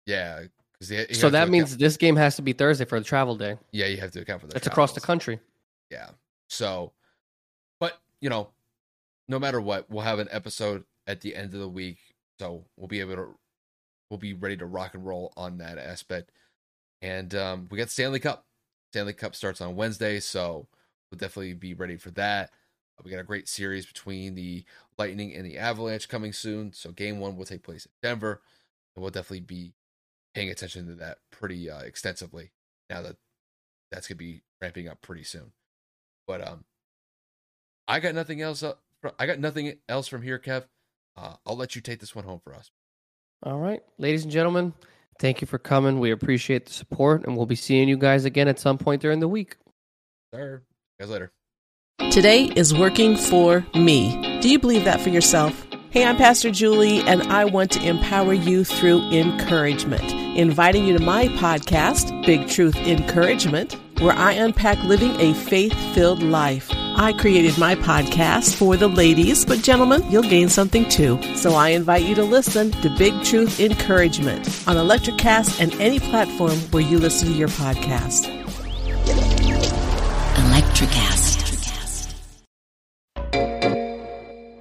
Yeah, because so that means this game has to be Thursday for the travel day. yeah, you have to account for that. It's across the country. Yeah. So, but you know, no matter what, we'll have an episode at the end of the week, so we'll be able to we'll be ready to rock and roll on that aspect. And um, we got Stanley Cup. Stanley Cup starts on Wednesday, so we'll definitely be ready for that. We got a great series between the Lightning and the Avalanche coming soon. So game one will take place in Denver, and we'll definitely be paying attention to that pretty uh, extensively now that that's gonna be ramping up pretty soon. But um, I got nothing else. I got nothing else from here, Kev. Uh, I'll let you take this one home for us. All right, ladies and gentlemen, thank you for coming. We appreciate the support, and we'll be seeing you guys again at some point during the week. Sir, guys later. Today is working for me. Do you believe that for yourself? Hey, I'm Pastor Julie, and I want to empower you through encouragement. Inviting you to my podcast, Big Truth Encouragement, where I unpack living a faith filled life. I created my podcast for the ladies, but gentlemen, you'll gain something too. So I invite you to listen to Big Truth Encouragement on Electricast and any platform where you listen to your podcast. Electricast.